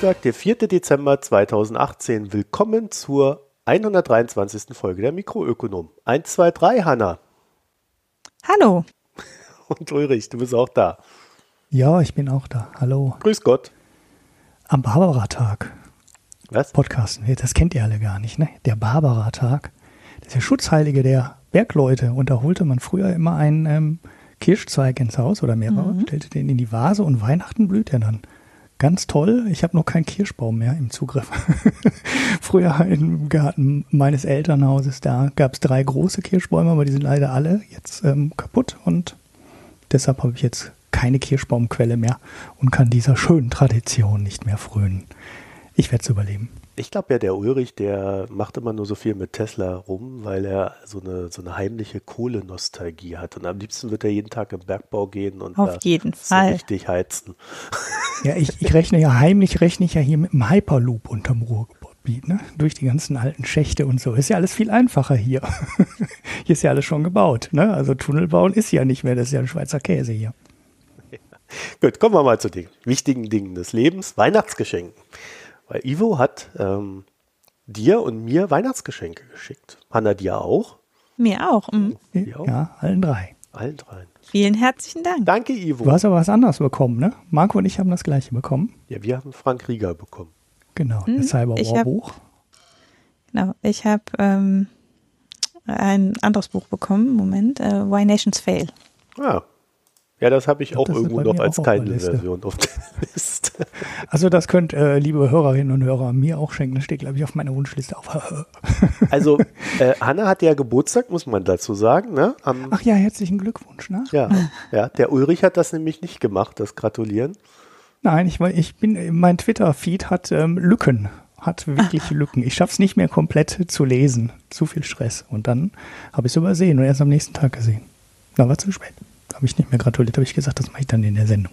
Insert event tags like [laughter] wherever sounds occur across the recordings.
Dienstag, der 4. Dezember 2018. Willkommen zur 123. Folge der Mikroökonom. 1, 2, 3, Hanna. Hallo. [laughs] Und Ulrich, du bist auch da. Ja, ich bin auch da. Hallo. Grüß Gott. Am Barbara-Tag. Was? Podcasten. Das kennt ihr alle gar nicht, ne? Der Barbara-Tag. Das ist der Schutzheilige der Bergleute. Und da holte man früher immer einen ähm, Kirschzweig ins Haus oder mehrere, Mhm. stellte den in die Vase und Weihnachten blüht er dann. Ganz toll. Ich habe noch keinen Kirschbaum mehr im Zugriff. [laughs] Früher im Garten meines Elternhauses, da gab es drei große Kirschbäume, aber die sind leider alle jetzt ähm, kaputt und deshalb habe ich jetzt keine Kirschbaumquelle mehr und kann dieser schönen Tradition nicht mehr frönen. Ich werde es überleben. Ich glaube ja, der Ulrich, der macht immer nur so viel mit Tesla rum, weil er so eine, so eine heimliche Kohlenostalgie hat. Und am liebsten wird er jeden Tag im Bergbau gehen und Auf da jeden so Fall. richtig heizen. Ja, ich, ich rechne ja heimlich, rechne ich ja hier mit dem Hyperloop unterm Ruhrgebiet, ne? Durch die ganzen alten Schächte und so. Ist ja alles viel einfacher hier. [laughs] hier ist ja alles schon gebaut, ne? Also Tunnel bauen ist ja nicht mehr, das ist ja ein Schweizer Käse hier. [laughs] Gut, kommen wir mal zu den wichtigen Dingen des Lebens. Weihnachtsgeschenken. Weil Ivo hat ähm, dir und mir Weihnachtsgeschenke geschickt. Hanna dir auch? Mir auch. mhm. Ja. Ja, allen drei. Allen dreien. Vielen herzlichen Dank. Danke, Ivo. Du hast aber was anderes bekommen, ne? Marco und ich haben das gleiche bekommen. Ja, wir haben Frank Rieger bekommen. Genau, Hm, das Cyberwar-Buch. Genau. Ich habe ähm, ein anderes Buch bekommen. Moment. Äh, Why Nations Fail. Ja. Ja, das habe ich auch irgendwo noch als auch auf der Liste. Kindle-Version auf der [laughs] Liste. Also das könnt, äh, liebe Hörerinnen und Hörer, mir auch schenken. Das steht, glaube ich, auf meiner Wunschliste auf. [laughs] Also, äh, Hanna hat ja Geburtstag, muss man dazu sagen. Ne? Am, Ach ja, herzlichen Glückwunsch, ne? ja, ja, der Ulrich hat das nämlich nicht gemacht, das Gratulieren. Nein, ich, ich bin, mein Twitter-Feed hat ähm, Lücken, hat wirklich Lücken. Ich schaff's nicht mehr komplett zu lesen. Zu viel Stress. Und dann habe ich es übersehen und erst am nächsten Tag gesehen. Da war zu spät. Habe ich nicht mehr gratuliert, habe ich gesagt, das mache ich dann in der Sendung.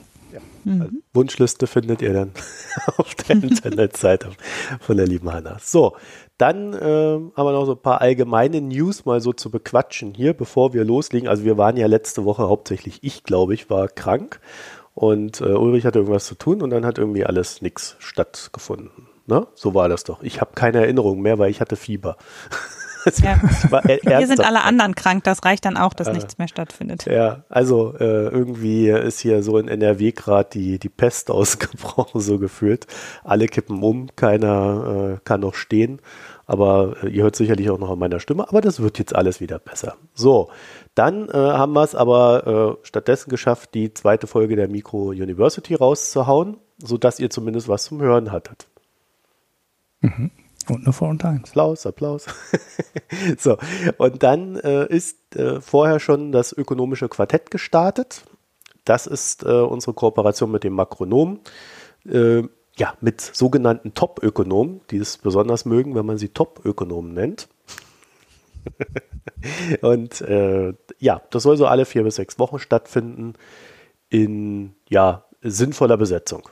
Also, Wunschliste findet ihr dann [laughs] auf der [laughs] Internetseite von der lieben Hanna. So, dann ähm, haben wir noch so ein paar allgemeine News mal so zu bequatschen hier, bevor wir loslegen. Also wir waren ja letzte Woche hauptsächlich, ich glaube ich, war krank und äh, Ulrich hatte irgendwas zu tun und dann hat irgendwie alles nichts stattgefunden. Ne? So war das doch. Ich habe keine Erinnerung mehr, weil ich hatte Fieber. [laughs] Ja. er- Hier sind alle anderen krank. Das reicht dann auch, dass Äh, nichts mehr stattfindet. Ja, also äh, irgendwie ist hier so in NRW gerade die, die Pest [laughs] ausgebrochen, so gefühlt. Alle kippen um, keiner äh, kann noch stehen. Aber äh, ihr hört sicherlich auch noch an meiner Stimme, aber das wird jetzt alles wieder besser. So, dann äh, haben wir es aber äh, stattdessen geschafft, die zweite Folge der Micro University rauszuhauen, sodass ihr zumindest was zum Hören hattet. Und nur Foreign Times. Applaus, Applaus. [laughs] so, und dann äh, ist äh, vorher schon das ökonomische Quartett gestartet. Das ist äh, unsere Kooperation mit dem Makronom. Äh, ja, mit sogenannten Top-Ökonomen, die es besonders mögen, wenn man sie Top-Ökonomen nennt. [laughs] und äh, ja, das soll so alle vier bis sechs Wochen stattfinden in ja, sinnvoller Besetzung.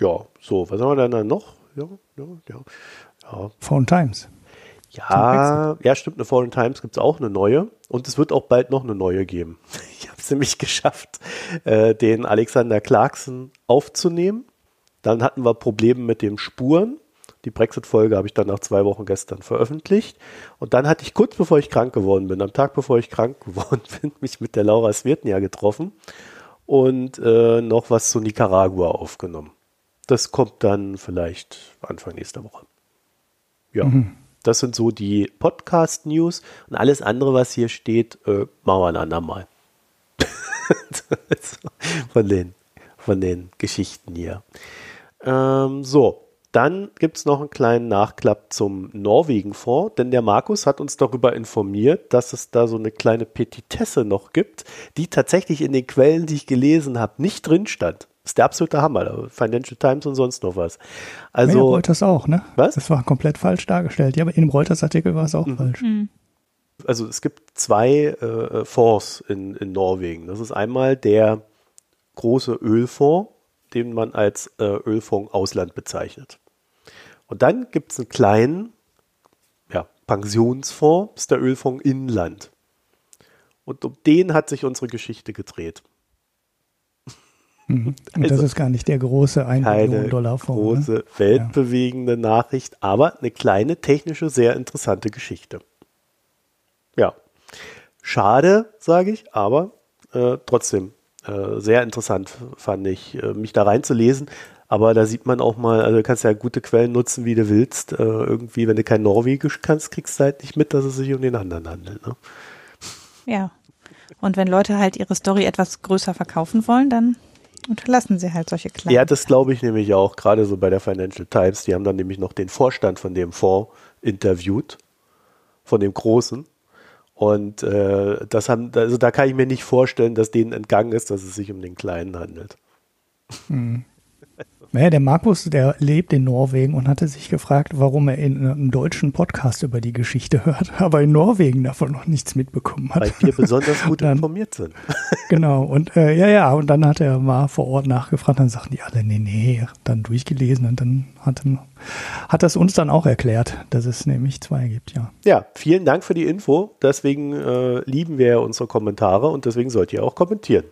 Ja, so, was haben wir denn da noch? Ja, ja, ja. ja. Foreign Times. Ja, ja, stimmt, eine Foreign Times gibt es auch eine neue und es wird auch bald noch eine neue geben. [laughs] Ich habe es nämlich geschafft, äh, den Alexander Clarkson aufzunehmen. Dann hatten wir Probleme mit den Spuren. Die Brexit-Folge habe ich dann nach zwei Wochen gestern veröffentlicht. Und dann hatte ich kurz bevor ich krank geworden bin, am Tag bevor ich krank [laughs] geworden bin, mich mit der Laura Svirtnia getroffen und äh, noch was zu Nicaragua aufgenommen. Das kommt dann vielleicht Anfang nächster Woche. Ja, das sind so die Podcast-News und alles andere, was hier steht, äh, machen wir ein andermal. [laughs] von, den, von den Geschichten hier. Ähm, so, dann gibt es noch einen kleinen Nachklapp zum Norwegen-Fonds, denn der Markus hat uns darüber informiert, dass es da so eine kleine Petitesse noch gibt, die tatsächlich in den Quellen, die ich gelesen habe, nicht drin stand. Das ist der absolute Hammer. Financial Times und sonst noch was. Also, ja, Reuters auch, ne? Was? Das war komplett falsch dargestellt. Ja, aber in dem Reuters-Artikel war es auch falsch. also es gibt zwei äh, Fonds in, in Norwegen. Das ist einmal der große Ölfonds, den man als äh, Ölfonds Ausland bezeichnet. Und dann gibt es einen kleinen ja, Pensionsfonds, das ist der Ölfonds Inland. Und um den hat sich unsere Geschichte gedreht. Mhm. Und also das ist gar nicht der große 1 Million Dollar Fonds. Ne? Große, ne? weltbewegende ja. Nachricht, aber eine kleine technische, sehr interessante Geschichte. Ja. Schade, sage ich, aber äh, trotzdem äh, sehr interessant fand ich, äh, mich da reinzulesen. Aber da sieht man auch mal, also du kannst ja gute Quellen nutzen, wie du willst. Äh, irgendwie, wenn du kein Norwegisch kannst, kriegst du halt nicht mit, dass es sich um den anderen handelt. Ne? Ja. Und wenn Leute halt ihre Story etwas größer verkaufen wollen, dann unterlassen sie halt solche kleinen. Ja, das glaube ich nämlich auch, gerade so bei der Financial Times. Die haben dann nämlich noch den Vorstand von dem Fonds interviewt, von dem Großen. Und äh, das haben, also da kann ich mir nicht vorstellen, dass denen entgangen ist, dass es sich um den Kleinen handelt. Mhm. Naja, der Markus, der lebt in Norwegen und hatte sich gefragt, warum er in einem deutschen Podcast über die Geschichte hört, [laughs] aber in Norwegen davon noch nichts mitbekommen hat. Weil wir besonders gut dann, informiert sind. [laughs] Genau, und äh, ja, ja, und dann hat er mal vor Ort nachgefragt, dann sagten die alle, nee, nee, dann durchgelesen und dann hat, hat das uns dann auch erklärt, dass es nämlich zwei gibt, ja. Ja, vielen Dank für die Info. Deswegen äh, lieben wir unsere Kommentare und deswegen sollt ihr auch kommentieren.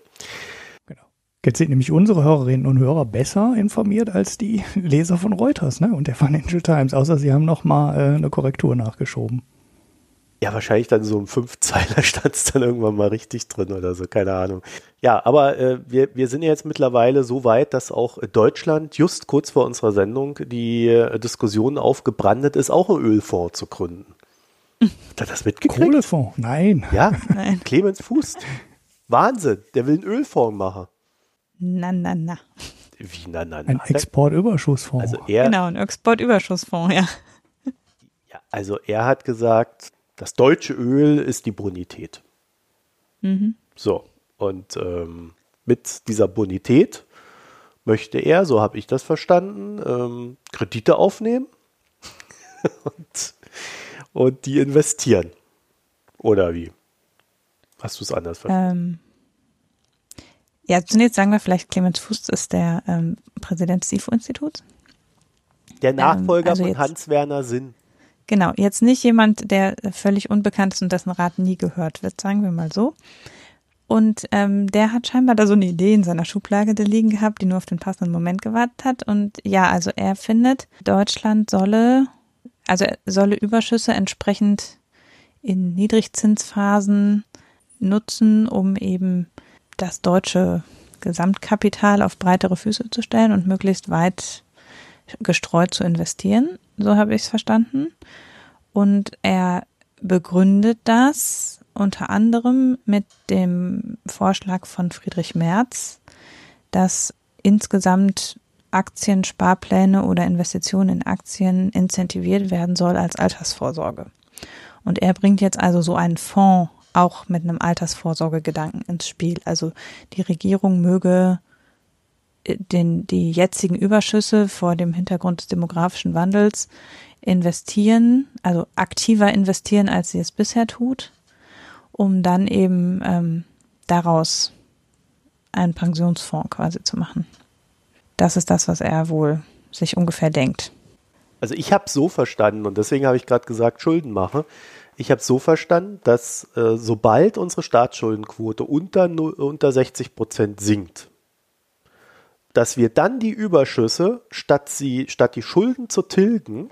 Jetzt sind nämlich unsere Hörerinnen und Hörer besser informiert als die [laughs] Leser von Reuters ne? und der Financial Times, außer sie haben nochmal äh, eine Korrektur nachgeschoben. Ja, wahrscheinlich dann so ein Fünfzeiler [laughs] stand es dann irgendwann mal richtig drin oder so, keine Ahnung. Ja, aber äh, wir, wir sind ja jetzt mittlerweile so weit, dass auch Deutschland just kurz vor unserer Sendung die äh, Diskussion aufgebrandet ist, auch einen Ölfonds zu gründen. [laughs] Hat er das mitgekriegt? Kohlefonds? Nein. Ja, Nein. Clemens Fuß. Wahnsinn, der will einen Ölfonds machen. Na, na, na. Wie, na, na, na. Ein Exportüberschussfonds. Also er, genau, ein Exportüberschussfonds, ja. ja. Also er hat gesagt, das deutsche Öl ist die Bonität. Mhm. So, und ähm, mit dieser Bonität möchte er, so habe ich das verstanden, ähm, Kredite aufnehmen [laughs] und, und die investieren. Oder wie? Hast du es anders verstanden? Ähm, ja, zunächst sagen wir vielleicht, Clemens Fuß ist der ähm, Präsident des SIFO-Instituts. Der Nachfolger ähm, also von Hans-Werner Sinn. Genau, jetzt nicht jemand, der völlig unbekannt ist und dessen Rat nie gehört wird, sagen wir mal so. Und ähm, der hat scheinbar da so eine Idee in seiner Schublade liegen gehabt, die nur auf den passenden Moment gewartet hat. Und ja, also er findet, Deutschland solle, also solle Überschüsse entsprechend in Niedrigzinsphasen nutzen, um eben das deutsche Gesamtkapital auf breitere Füße zu stellen und möglichst weit gestreut zu investieren. So habe ich es verstanden. Und er begründet das unter anderem mit dem Vorschlag von Friedrich Merz, dass insgesamt Aktiensparpläne oder Investitionen in Aktien incentiviert werden soll als Altersvorsorge. Und er bringt jetzt also so einen Fonds auch mit einem Altersvorsorgegedanken ins Spiel. Also die Regierung möge äh, den, die jetzigen Überschüsse vor dem Hintergrund des demografischen Wandels investieren, also aktiver investieren, als sie es bisher tut, um dann eben ähm, daraus einen Pensionsfonds quasi zu machen. Das ist das, was er wohl sich ungefähr denkt. Also ich habe so verstanden und deswegen habe ich gerade gesagt, Schulden mache ich habe es so verstanden, dass äh, sobald unsere Staatsschuldenquote unter, unter 60 Prozent sinkt, dass wir dann die Überschüsse, statt, sie, statt die Schulden zu tilgen,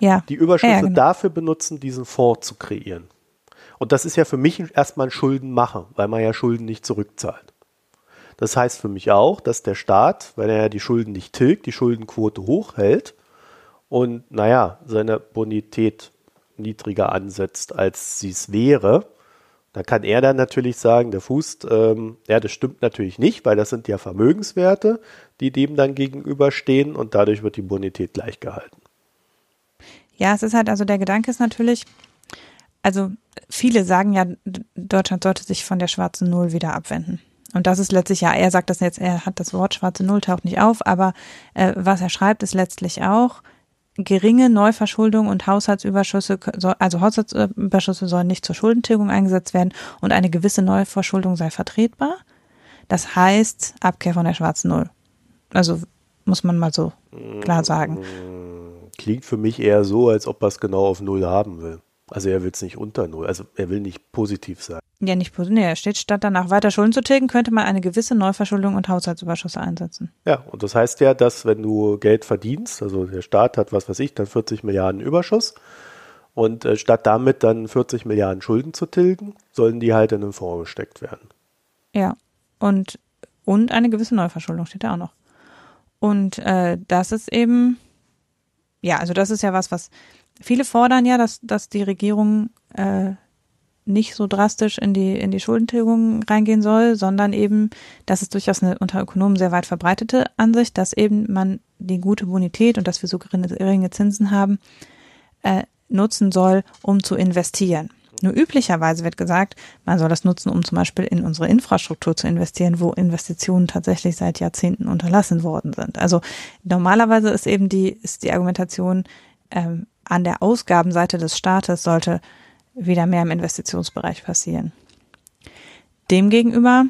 ja. die Überschüsse ja, genau. dafür benutzen, diesen Fonds zu kreieren. Und das ist ja für mich erstmal ein Schuldenmacher, weil man ja Schulden nicht zurückzahlt. Das heißt für mich auch, dass der Staat, wenn er die Schulden nicht tilgt, die Schuldenquote hochhält und, naja, seine Bonität niedriger ansetzt, als sie es wäre. Da kann er dann natürlich sagen, der Fuß, ähm, ja, das stimmt natürlich nicht, weil das sind ja Vermögenswerte, die dem dann gegenüberstehen und dadurch wird die Bonität gleich gehalten. Ja, es ist halt, also der Gedanke ist natürlich, also viele sagen ja, Deutschland sollte sich von der schwarzen Null wieder abwenden. Und das ist letztlich ja, er sagt das jetzt, er hat das Wort schwarze Null taucht nicht auf, aber äh, was er schreibt, ist letztlich auch, geringe Neuverschuldung und Haushaltsüberschüsse, also Haushaltsüberschüsse sollen nicht zur Schuldentilgung eingesetzt werden und eine gewisse Neuverschuldung sei vertretbar. Das heißt Abkehr von der schwarzen Null. Also muss man mal so klar sagen. Klingt für mich eher so, als ob er es genau auf Null haben will. Also er will es nicht unter Null. Also er will nicht positiv sein. Ja, nicht nee, er steht, statt danach weiter Schulden zu tilgen, könnte man eine gewisse Neuverschuldung und Haushaltsüberschüsse einsetzen. Ja, und das heißt ja, dass wenn du Geld verdienst, also der Staat hat, was weiß ich, dann 40 Milliarden Überschuss und äh, statt damit dann 40 Milliarden Schulden zu tilgen, sollen die halt in einen Fonds gesteckt werden. Ja, und, und eine gewisse Neuverschuldung steht da auch noch. Und äh, das ist eben, ja, also das ist ja was, was viele fordern ja, dass, dass die Regierung äh, nicht so drastisch in die, in die Schuldentilgung reingehen soll, sondern eben, das ist durchaus eine unter Ökonomen sehr weit verbreitete Ansicht, dass eben man die gute Bonität und dass wir so geringe Zinsen haben, äh, nutzen soll, um zu investieren. Nur üblicherweise wird gesagt, man soll das nutzen, um zum Beispiel in unsere Infrastruktur zu investieren, wo Investitionen tatsächlich seit Jahrzehnten unterlassen worden sind. Also normalerweise ist eben die, ist die Argumentation, ähm, an der Ausgabenseite des Staates sollte wieder mehr im Investitionsbereich passieren. Demgegenüber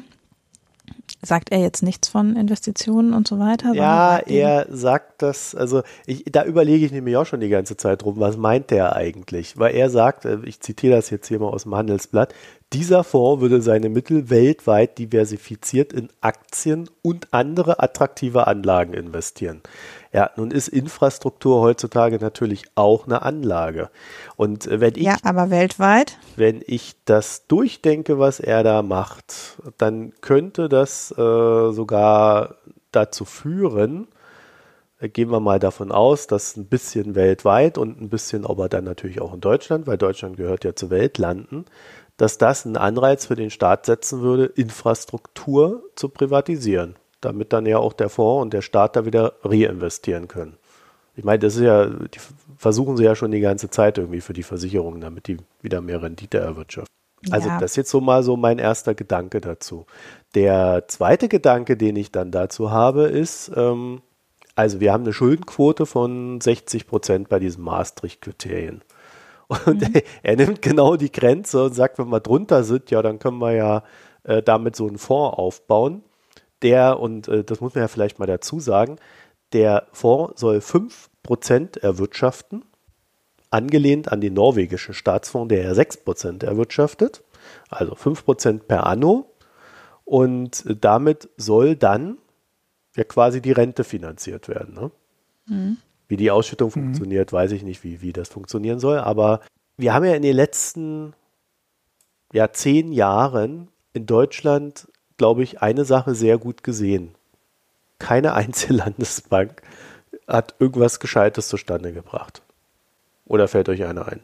sagt er jetzt nichts von Investitionen und so weiter. Ja, er sagt das, also ich, da überlege ich nämlich auch schon die ganze Zeit rum, was meint der eigentlich? Weil er sagt, äh, ich zitiere das jetzt hier mal aus dem Handelsblatt, dieser Fonds würde seine Mittel weltweit diversifiziert in Aktien und andere attraktive Anlagen investieren. Ja, nun ist Infrastruktur heutzutage natürlich auch eine Anlage. Und äh, wenn ich. Ja, aber weltweit? Wenn ich das durchdenke, was er da macht, dann könnte das äh, sogar dazu führen, äh, gehen wir mal davon aus, dass ein bisschen weltweit und ein bisschen aber dann natürlich auch in Deutschland, weil Deutschland gehört ja zu Weltlanden, dass das einen Anreiz für den Staat setzen würde, Infrastruktur zu privatisieren, damit dann ja auch der Fonds und der Staat da wieder reinvestieren können. Ich meine, das ist ja, die versuchen sie ja schon die ganze Zeit irgendwie für die Versicherungen, damit die wieder mehr Rendite erwirtschaften. Also ja. das ist jetzt so mal so mein erster Gedanke dazu. Der zweite Gedanke, den ich dann dazu habe, ist, ähm, also wir haben eine Schuldenquote von 60 Prozent bei diesen Maastricht-Kriterien. Und mhm. [laughs] er nimmt genau die Grenze und sagt, wenn wir drunter sind, ja, dann können wir ja äh, damit so einen Fonds aufbauen. Der, und äh, das muss man ja vielleicht mal dazu sagen, der Fonds soll 5% erwirtschaften, angelehnt an den norwegischen Staatsfonds, der ja 6% erwirtschaftet, also 5% per anno. Und damit soll dann ja quasi die Rente finanziert werden. Ne? Mhm. Wie die Ausschüttung mhm. funktioniert, weiß ich nicht, wie, wie das funktionieren soll. Aber wir haben ja in den letzten ja, zehn Jahren in Deutschland, glaube ich, eine Sache sehr gut gesehen. Keine einzige [laughs] Landesbank hat irgendwas Gescheites zustande gebracht. Oder fällt euch einer ein?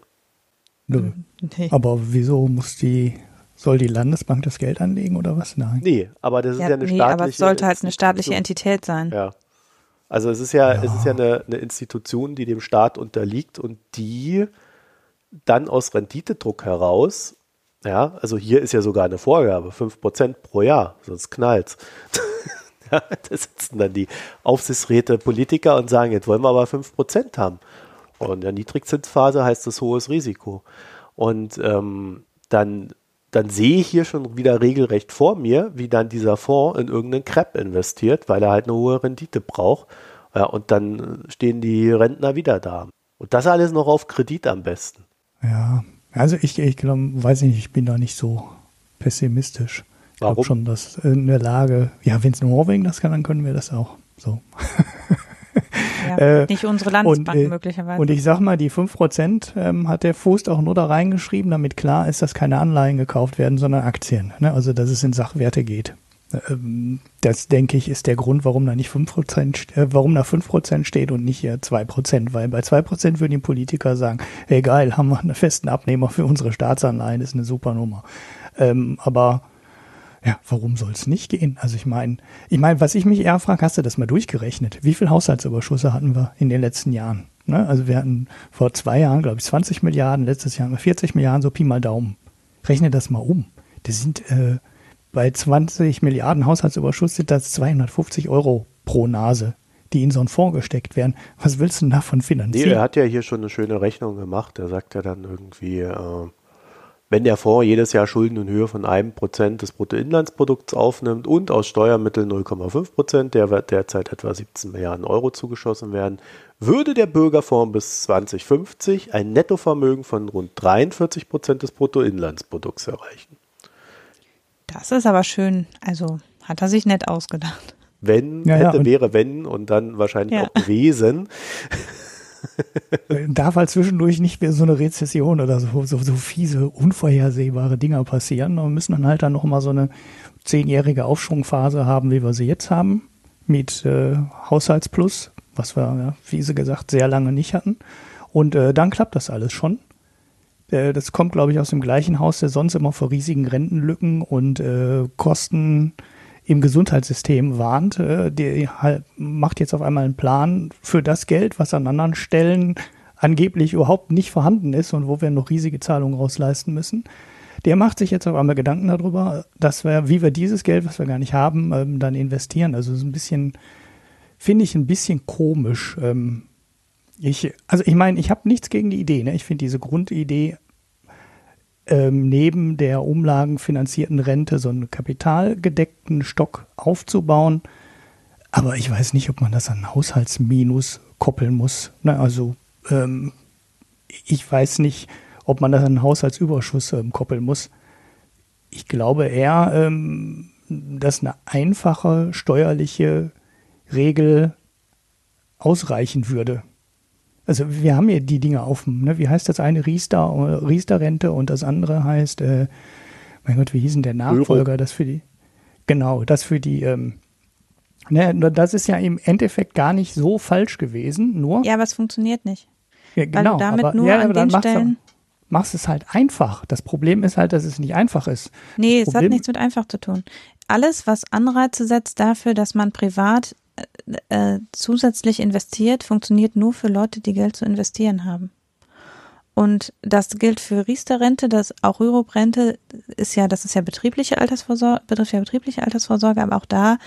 Nö. Nee. Aber wieso muss die, soll die Landesbank das Geld anlegen oder was? Nein. Nee, aber das ja, ist ja eine nee, staatliche. Aber es sollte halt eine staatliche Entität sein. Ja. Also es ist ja, ja. es ist ja eine, eine, Institution, die dem Staat unterliegt und die dann aus Renditedruck heraus, ja, also hier ist ja sogar eine Vorgabe, 5% pro Jahr, sonst knallt [laughs] ja, Da sitzen dann die Aufsichtsräte, Politiker und sagen, jetzt wollen wir aber 5% haben. Und in der Niedrigzinsphase heißt das hohes Risiko. Und ähm, dann dann sehe ich hier schon wieder regelrecht vor mir, wie dann dieser Fonds in irgendeinen Crap investiert, weil er halt eine hohe Rendite braucht. Ja, und dann stehen die Rentner wieder da. Und das alles noch auf Kredit am besten. Ja, also ich, ich glaube, weiß nicht, ich bin da nicht so pessimistisch. Ich glaube schon, dass in der Lage, ja, wenn es Norwegen das kann, dann können wir das auch. So. [laughs] Ja, äh, nicht unsere Landesbank und, äh, möglicherweise. Und ich sag mal, die 5% ähm, hat der Fuß auch nur da reingeschrieben, damit klar ist, dass keine Anleihen gekauft werden, sondern Aktien. Ne? Also, dass es in Sachwerte geht. Ähm, das, denke ich, ist der Grund, warum da nicht 5%, äh, warum da 5% steht und nicht hier 2%. Weil bei 2% würden die Politiker sagen, hey geil, haben wir einen festen Abnehmer für unsere Staatsanleihen, ist eine super Nummer. Ähm, aber ja, warum soll es nicht gehen? Also ich meine, ich meine, was ich mich eher frage, hast du das mal durchgerechnet? Wie viel Haushaltsüberschüsse hatten wir in den letzten Jahren? Ne? Also wir hatten vor zwei Jahren, glaube ich, 20 Milliarden, letztes Jahr haben wir 40 Milliarden, so Pi mal Daumen. Rechne das mal um. Das sind äh, bei 20 Milliarden Haushaltsüberschuss sind das 250 Euro pro Nase, die in so einen Fonds gesteckt werden. Was willst du denn davon finanzieren? Nee, er hat ja hier schon eine schöne Rechnung gemacht. Er sagt ja dann irgendwie, äh, wenn der Fonds jedes Jahr Schulden in Höhe von einem Prozent des Bruttoinlandsprodukts aufnimmt und aus Steuermitteln 0,5 Prozent, der wird derzeit etwa 17 Milliarden Euro zugeschossen werden, würde der Bürgerfonds bis 2050 ein Nettovermögen von rund 43 Prozent des Bruttoinlandsprodukts erreichen. Das ist aber schön. Also hat er sich nett ausgedacht. Wenn, Ja, ja, hätte, und- wäre, wenn und dann wahrscheinlich Ja. auch gewesen. [laughs] Darf halt zwischendurch nicht mehr so eine Rezession oder so, so, so fiese, unvorhersehbare Dinger passieren. Wir müssen dann halt dann noch mal so eine zehnjährige Aufschwungphase haben, wie wir sie jetzt haben, mit äh, Haushaltsplus, was wir, ja, wie sie gesagt, sehr lange nicht hatten. Und äh, dann klappt das alles schon. Äh, das kommt, glaube ich, aus dem gleichen Haus, der sonst immer vor riesigen Rentenlücken und äh, Kosten im Gesundheitssystem warnt. Äh, der halt macht jetzt auf einmal einen Plan für das Geld, was an anderen Stellen angeblich überhaupt nicht vorhanden ist und wo wir noch riesige Zahlungen rausleisten müssen. Der macht sich jetzt auf einmal Gedanken darüber, dass wir, wie wir dieses Geld, was wir gar nicht haben, ähm, dann investieren. Also so ein bisschen, finde ich ein bisschen komisch. Ähm, ich, also ich meine, ich habe nichts gegen die Idee. Ne? Ich finde diese Grundidee ähm, neben der umlagenfinanzierten Rente so einen kapitalgedeckten Stock aufzubauen. Aber ich weiß nicht, ob man das an Haushaltsminus koppeln muss. Ne? Also ähm, ich weiß nicht, ob man das an Haushaltsüberschuss ähm, koppeln muss. Ich glaube eher, ähm, dass eine einfache steuerliche Regel ausreichen würde. Also wir haben ja die Dinge auf dem, ne? wie heißt das eine Riester, Riester-Rente und das andere heißt, äh, mein Gott, wie hieß denn der Nachfolger, das für die, genau, das für die, ähm, ne, das ist ja im Endeffekt gar nicht so falsch gewesen, nur, Ja, aber es funktioniert nicht. ja, Weil du damit aber- nur ja, an den machst du- Stellen. Machst es halt einfach. Das Problem ist halt, dass es nicht einfach ist. Nee, Das es hat nichts mit einfach zu tun. Alles, was Anreize setzt dafür, dass man privat äh, äh, zusätzlich investiert, funktioniert nur für Leute, die Geld zu investieren haben. Und das gilt für Riester-Rente, das auch Rürup-Rente ist ja, das ist ja betriebliche Altersvorsorge, betrifft ja betriebliche Altersvorsorge, aber auch da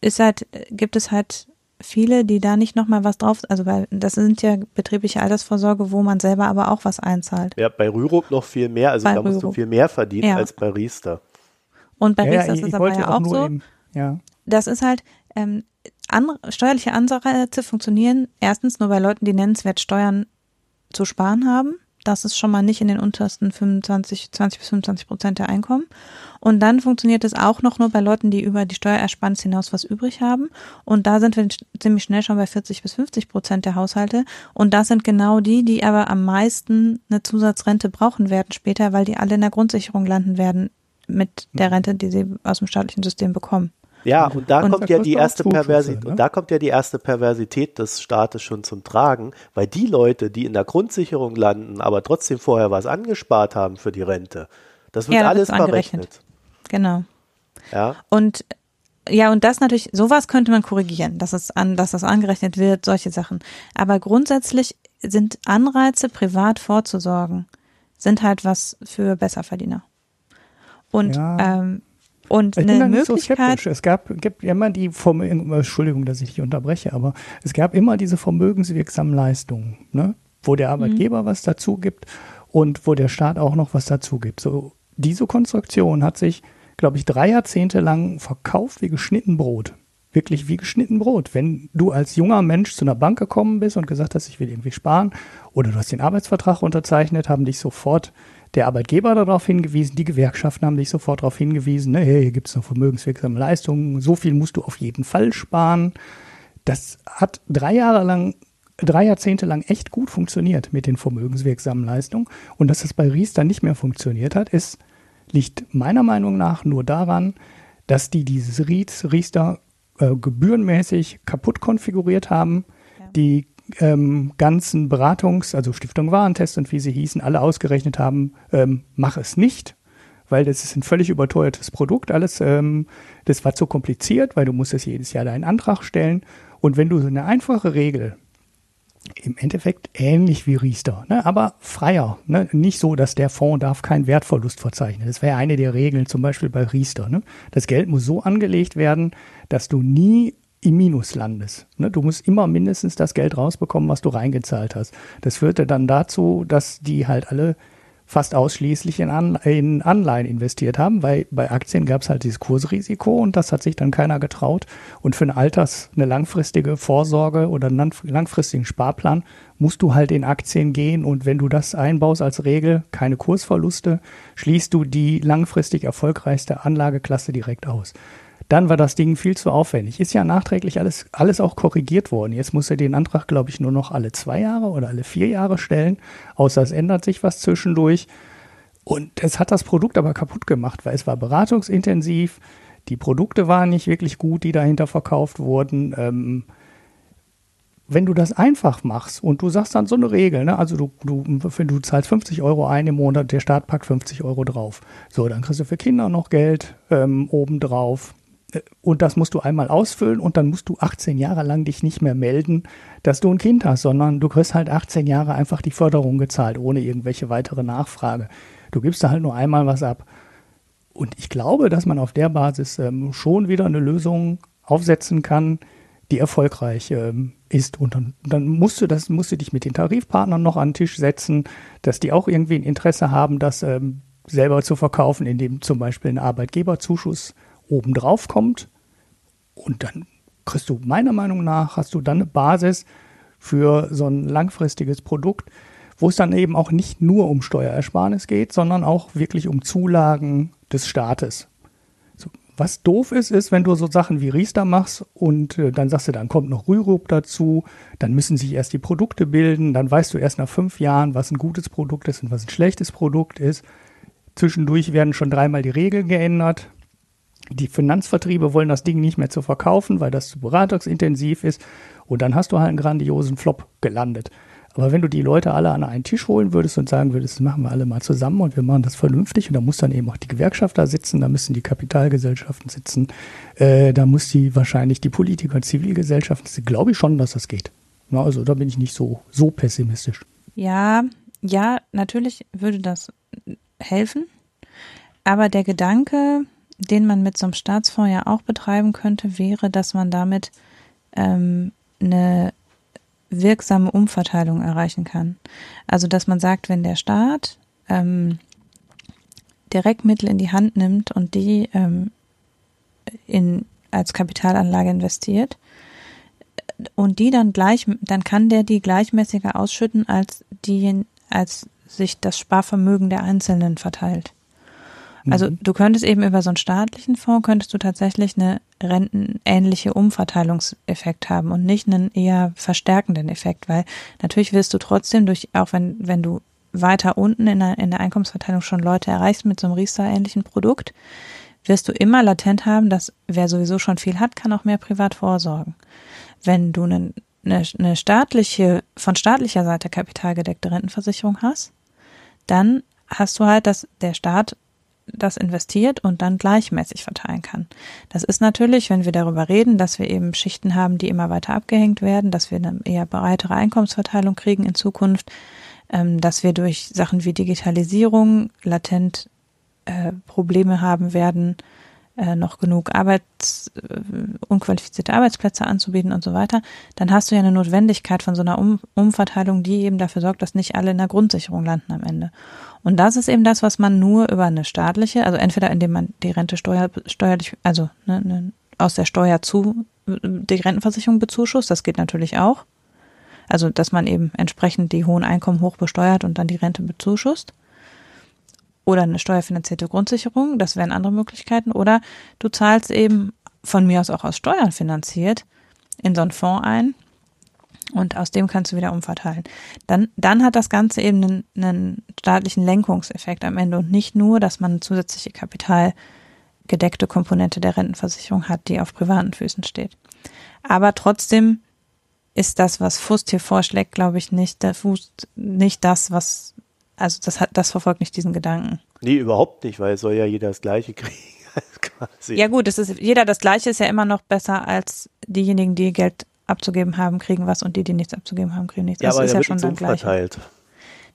ist halt, gibt es halt viele, die da nicht nochmal was drauf, also weil das sind ja betriebliche Altersvorsorge, wo man selber aber auch was einzahlt. Ja, bei Rürup noch viel mehr, also Bei da musst du Rürup. viel mehr verdienen Ja. als bei Riester. Und bei ja, Riester ja, ist ich, es aber ja auch auch nur so, eben, ja. das ist halt, ähm, an, steuerliche Anreize funktionieren erstens nur bei Leuten, die nennenswert Steuern zu sparen haben. Das ist schon mal nicht in den untersten 25, 20 bis 25 Prozent der Einkommen. Und dann funktioniert es auch noch nur bei Leuten, die über die Steuerersparnis hinaus was übrig haben. Und da sind wir ziemlich schnell schon bei 40 bis 50 Prozent der Haushalte. Und das sind genau die, die aber am meisten eine Zusatzrente brauchen werden später, weil die alle in der Grundsicherung landen werden mit der Mhm. Rente, die sie aus dem staatlichen System bekommen. Ja, und da Und- kommt ja die erste Perversität, ne? und da kommt ja die erste Perversität des Staates schon zum Tragen, weil die Leute, die in der Grundsicherung landen, aber trotzdem vorher was angespart haben für die Rente, das wird Ja, alles angerechnet. verrechnet. Genau. Ja, Und ja, und das natürlich, sowas könnte man korrigieren, dass es an, dass das angerechnet wird, solche Sachen. Aber grundsätzlich sind Anreize, privat vorzusorgen, sind halt was für Besserverdiener. Und, Ja. ähm, und Ich bin eine da nicht so skeptisch. Es gab, gibt immer die Vermögen, Entschuldigung, dass ich dich unterbreche, aber es gab immer diese vermögenswirksamen Leistungen, ne? wo der Arbeitgeber was dazu gibt und wo der Staat auch noch was dazu gibt. So, diese Konstruktion hat sich, glaube ich, drei Jahrzehnte lang verkauft wie geschnitten Brot. Wirklich wie geschnitten Brot. Wenn du als junger Mensch zu einer Bank gekommen bist und gesagt hast, ich will irgendwie sparen, oder du hast den Arbeitsvertrag unterzeichnet, haben dich sofort der Arbeitgeber darauf hingewiesen, die Gewerkschaften haben dich sofort darauf hingewiesen, ne, hey, hier gibt es noch vermögenswirksame Leistungen, so viel musst du auf jeden Fall sparen. Das hat drei Jahre lang, drei Jahrzehnte lang echt gut funktioniert mit den vermögenswirksamen Leistungen. Und dass das bei Riester nicht mehr funktioniert hat, ist, liegt meiner Meinung nach nur daran, dass die dieses Ries- Riester äh, gebührenmäßig kaputt konfiguriert haben, Ja. die ähm, ganzen Beratungs-, also Stiftung Warentest und wie sie hießen, alle ausgerechnet haben, ähm, mach es nicht, weil das ist ein völlig überteuertes Produkt. Alles, ähm, das war zu kompliziert, weil du musstest jedes Jahr deinen Antrag stellen. Und wenn du so eine einfache Regel im Endeffekt ähnlich wie Riester, ne? aber freier. Ne? Nicht so, dass der Fonds darf keinen Wertverlust verzeichnen. Das wäre eine der Regeln, zum Beispiel bei Riester. Ne? Das Geld muss so angelegt werden, dass du nie im Minus landest. Ne? Du musst immer mindestens das Geld rausbekommen, was du reingezahlt hast. Das führte dann dazu, dass die halt alle fast ausschließlich in, in Anleihen investiert haben, weil bei Aktien gab es halt dieses Kursrisiko und das hat sich dann keiner getraut. Und für eine Alters, eine langfristige Vorsorge oder einen langfristigen Sparplan musst du halt in Aktien gehen und wenn du das einbaust als Regel, keine Kursverluste, schließt du die langfristig erfolgreichste Anlageklasse direkt aus. Dann war das Ding viel zu aufwendig. Ist ja nachträglich alles, alles auch korrigiert worden. Jetzt muss er den Antrag, glaube ich, nur noch alle zwei Jahre oder alle vier Jahre stellen, außer es ändert sich was zwischendurch. Und es hat das Produkt aber kaputt gemacht, weil es war beratungsintensiv, die Produkte waren nicht wirklich gut, die dahinter verkauft wurden. Ähm, wenn du das einfach machst und du sagst dann so eine Regel, ne? also du, du, du zahlst 50 Euro ein im Monat, der Staat packt 50 Euro drauf. So, dann kriegst du für Kinder noch Geld ähm, obendrauf. Und das musst du einmal ausfüllen und dann musst du 18 Jahre lang dich nicht mehr melden, dass du ein Kind hast, sondern du kriegst halt 18 Jahre einfach die Förderung gezahlt, ohne irgendwelche weitere Nachfrage. Du gibst da halt nur einmal was ab. Und ich glaube, dass man auf der Basis ähm, schon wieder eine Lösung aufsetzen kann, die erfolgreich ähm, ist. Und dann, dann musst du das, musst du dich mit den Tarifpartnern noch an den Tisch setzen, dass die auch irgendwie ein Interesse haben, das ähm, selber zu verkaufen, indem zum Beispiel ein Arbeitgeberzuschuss obendrauf kommt. Und dann kriegst du meiner Meinung nach, hast du dann eine Basis für so ein langfristiges Produkt, wo es dann eben auch nicht nur um Steuerersparnis geht, sondern auch wirklich um Zulagen des Staates. Was doof ist, ist, wenn du so Sachen wie Riester machst und äh, dann sagst du, dann kommt noch Rürup dazu, dann müssen sich erst die Produkte bilden, dann weißt du erst nach fünf Jahren, was ein gutes Produkt ist und was ein schlechtes Produkt ist. Zwischendurch werden schon dreimal die Regeln geändert. Die Finanzvertriebe wollen das Ding nicht mehr zu verkaufen, weil das zu beratungsintensiv ist. Und dann hast du halt einen grandiosen Flop gelandet. Aber wenn du die Leute alle an einen Tisch holen würdest und sagen würdest, das machen wir alle mal zusammen und wir machen das vernünftig und da muss dann eben auch die Gewerkschaft da sitzen, da müssen die Kapitalgesellschaften sitzen, äh, da muss die wahrscheinlich die Politiker und Zivilgesellschaften glaube ich schon, dass das geht. Na, also da bin ich nicht so, so pessimistisch. Ja, ja, natürlich würde das helfen. Aber der Gedanke, den man mit so einem Staatsfonds ja auch betreiben könnte, wäre, dass man damit ähm, eine wirksame Umverteilung erreichen kann. Also dass man sagt, wenn der Staat ähm, Direktmittel in die Hand nimmt und die ähm, in, als Kapitalanlage investiert und die dann gleich, dann kann der die gleichmäßiger ausschütten, als die, als sich das Sparvermögen der Einzelnen verteilt. Also mhm. du könntest eben über so einen staatlichen Fonds könntest du tatsächlich eine rentenähnliche Umverteilungseffekt haben und nicht einen eher verstärkenden Effekt, weil natürlich wirst du trotzdem durch, auch wenn, wenn du weiter unten in der, in der Einkommensverteilung schon Leute erreichst mit so einem Riester-ähnlichen Produkt, wirst du immer latent haben, dass wer sowieso schon viel hat, kann auch mehr privat vorsorgen. Wenn du eine, eine, eine staatliche, von staatlicher Seite kapitalgedeckte Rentenversicherung hast, dann hast du halt, dass der Staat das investiert und dann gleichmäßig verteilen kann. Das ist natürlich, wenn wir darüber reden, dass wir eben Schichten haben, die immer weiter abgehängt werden, dass wir eine eher breitere Einkommensverteilung kriegen in Zukunft, ähm, dass wir durch Sachen wie Digitalisierung latent äh, Probleme haben werden, äh, noch genug Arbeits, äh, unqualifizierte Arbeitsplätze anzubieten und so weiter, dann hast du ja eine Notwendigkeit von so einer um Umverteilung, die eben dafür sorgt, dass nicht alle in der Grundsicherung landen am Ende. Und das ist eben das, was man nur über eine staatliche, also entweder indem man die Rente steuer, steuerlich, also ne, ne, aus der Steuer zu die Rentenversicherung bezuschusst, das geht natürlich auch. Also, dass man eben entsprechend die hohen Einkommen hoch besteuert und dann die Rente bezuschusst. Oder eine steuerfinanzierte Grundsicherung, das wären andere Möglichkeiten. Oder du zahlst eben von mir aus auch aus Steuern finanziert in so einen Fonds ein, und aus dem kannst du wieder umverteilen. Dann, dann hat das Ganze eben einen, einen staatlichen Lenkungseffekt am Ende und nicht nur, dass man eine zusätzliche kapitalgedeckte Komponente der Rentenversicherung hat, die auf privaten Füßen steht. Aber trotzdem ist das, was Fust hier vorschlägt, glaube ich, nicht, der Fust, nicht das, was, also das hat, das verfolgt nicht diesen Gedanken. Nee, überhaupt nicht, weil es soll ja jeder das Gleiche [laughs] kriegen. Ja gut, es ist, jeder das Gleiche ist ja immer noch besser als diejenigen, die Geld abzugeben haben, kriegen was und die, die nichts abzugeben haben, kriegen nichts. Ja, das aber ist ja schon dann gleich. Verteilt.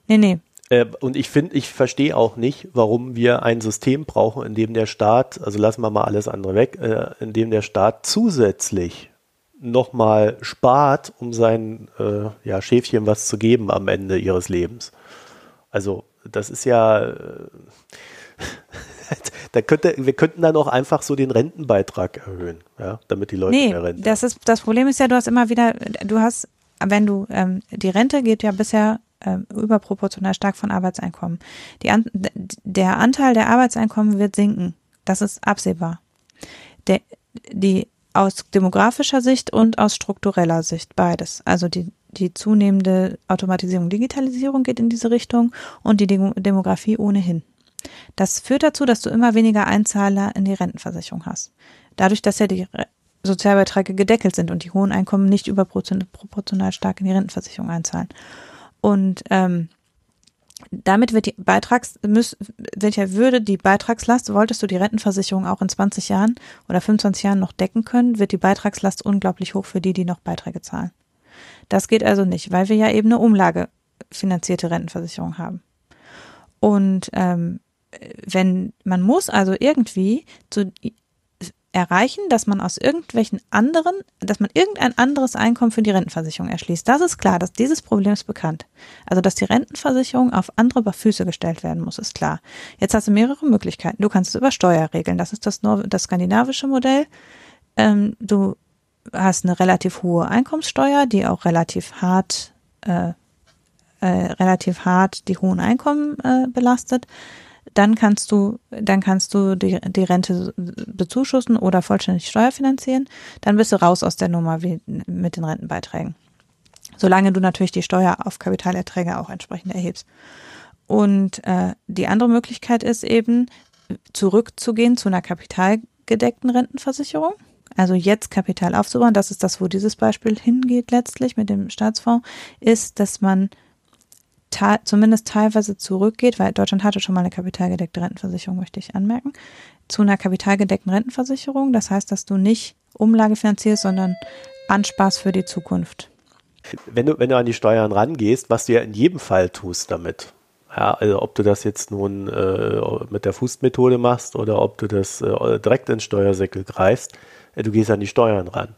Nee, nee. Äh, und ich finde, ich verstehe auch nicht, warum wir ein System brauchen, in dem der Staat, also lassen wir mal alles andere weg, äh, in dem der Staat zusätzlich nochmal spart, um seinen äh, ja, Schäfchen was zu geben am Ende ihres Lebens. Also das ist ja, äh, [laughs] da könnte, wir könnten dann auch einfach so den Rentenbeitrag erhöhen, ja, damit die Leute Nee, mehr Rente das ist das Problem ist ja, du hast immer wieder, du hast, wenn du ähm, die Rente geht ja bisher ähm, überproportional stark von Arbeitseinkommen. Die an, der Anteil der Arbeitseinkommen wird sinken. Das ist absehbar. Der, die aus demografischer Sicht und aus struktureller Sicht beides. Also die die zunehmende Automatisierung, Digitalisierung geht in diese Richtung und die Demo- Demografie ohnehin. Das führt dazu, dass du immer weniger Einzahler in die Rentenversicherung hast. Dadurch, dass ja die Sozialbeiträge gedeckelt sind und die hohen Einkommen nicht überproportional stark in die Rentenversicherung einzahlen. Und ähm, damit wird die Beitrags müß, welcher würde die Beitragslast, wolltest du die Rentenversicherung auch in 20 Jahren oder 25 Jahren noch decken können, wird die Beitragslast unglaublich hoch für die, die noch Beiträge zahlen. Das geht also nicht, weil wir ja eben eine umlagefinanzierte Rentenversicherung haben. Und ähm, wenn man muss also irgendwie zu erreichen, dass man aus irgendwelchen anderen, dass man irgendein anderes Einkommen für die Rentenversicherung erschließt. Das ist klar, dass dieses Problem ist bekannt. Also, dass die Rentenversicherung auf andere Füße gestellt werden muss, ist klar. Jetzt hast du mehrere Möglichkeiten. Du kannst es über Steuer regeln. Das ist das, das skandinavische Modell. Ähm, du hast eine relativ hohe Einkommenssteuer, die auch relativ hart, äh, äh, relativ hart die hohen Einkommen äh, belastet dann kannst du, dann kannst du die, die Rente bezuschussen oder vollständig steuerfinanzieren. Dann bist du raus aus der Nummer wie mit den Rentenbeiträgen. Solange du natürlich die Steuer auf Kapitalerträge auch entsprechend erhebst. Und äh, die andere Möglichkeit ist eben, zurückzugehen zu einer kapitalgedeckten Rentenversicherung. Also jetzt Kapital aufzubauen, das ist das, wo dieses Beispiel hingeht letztlich mit dem Staatsfonds, ist, dass man te zumindest teilweise zurückgeht, weil Deutschland hatte schon mal eine kapitalgedeckte Rentenversicherung, möchte ich anmerken, zu einer kapitalgedeckten Rentenversicherung. Das heißt, dass du nicht Umlage finanzierst, sondern ansparst für die Zukunft. Wenn du, wenn du an die Steuern rangehst, was du ja in jedem Fall tust damit, ja, also ob du das jetzt nun äh, mit der Fußmethode machst oder ob du das äh, direkt ins Steuersäckel greifst, du gehst an die Steuern ran.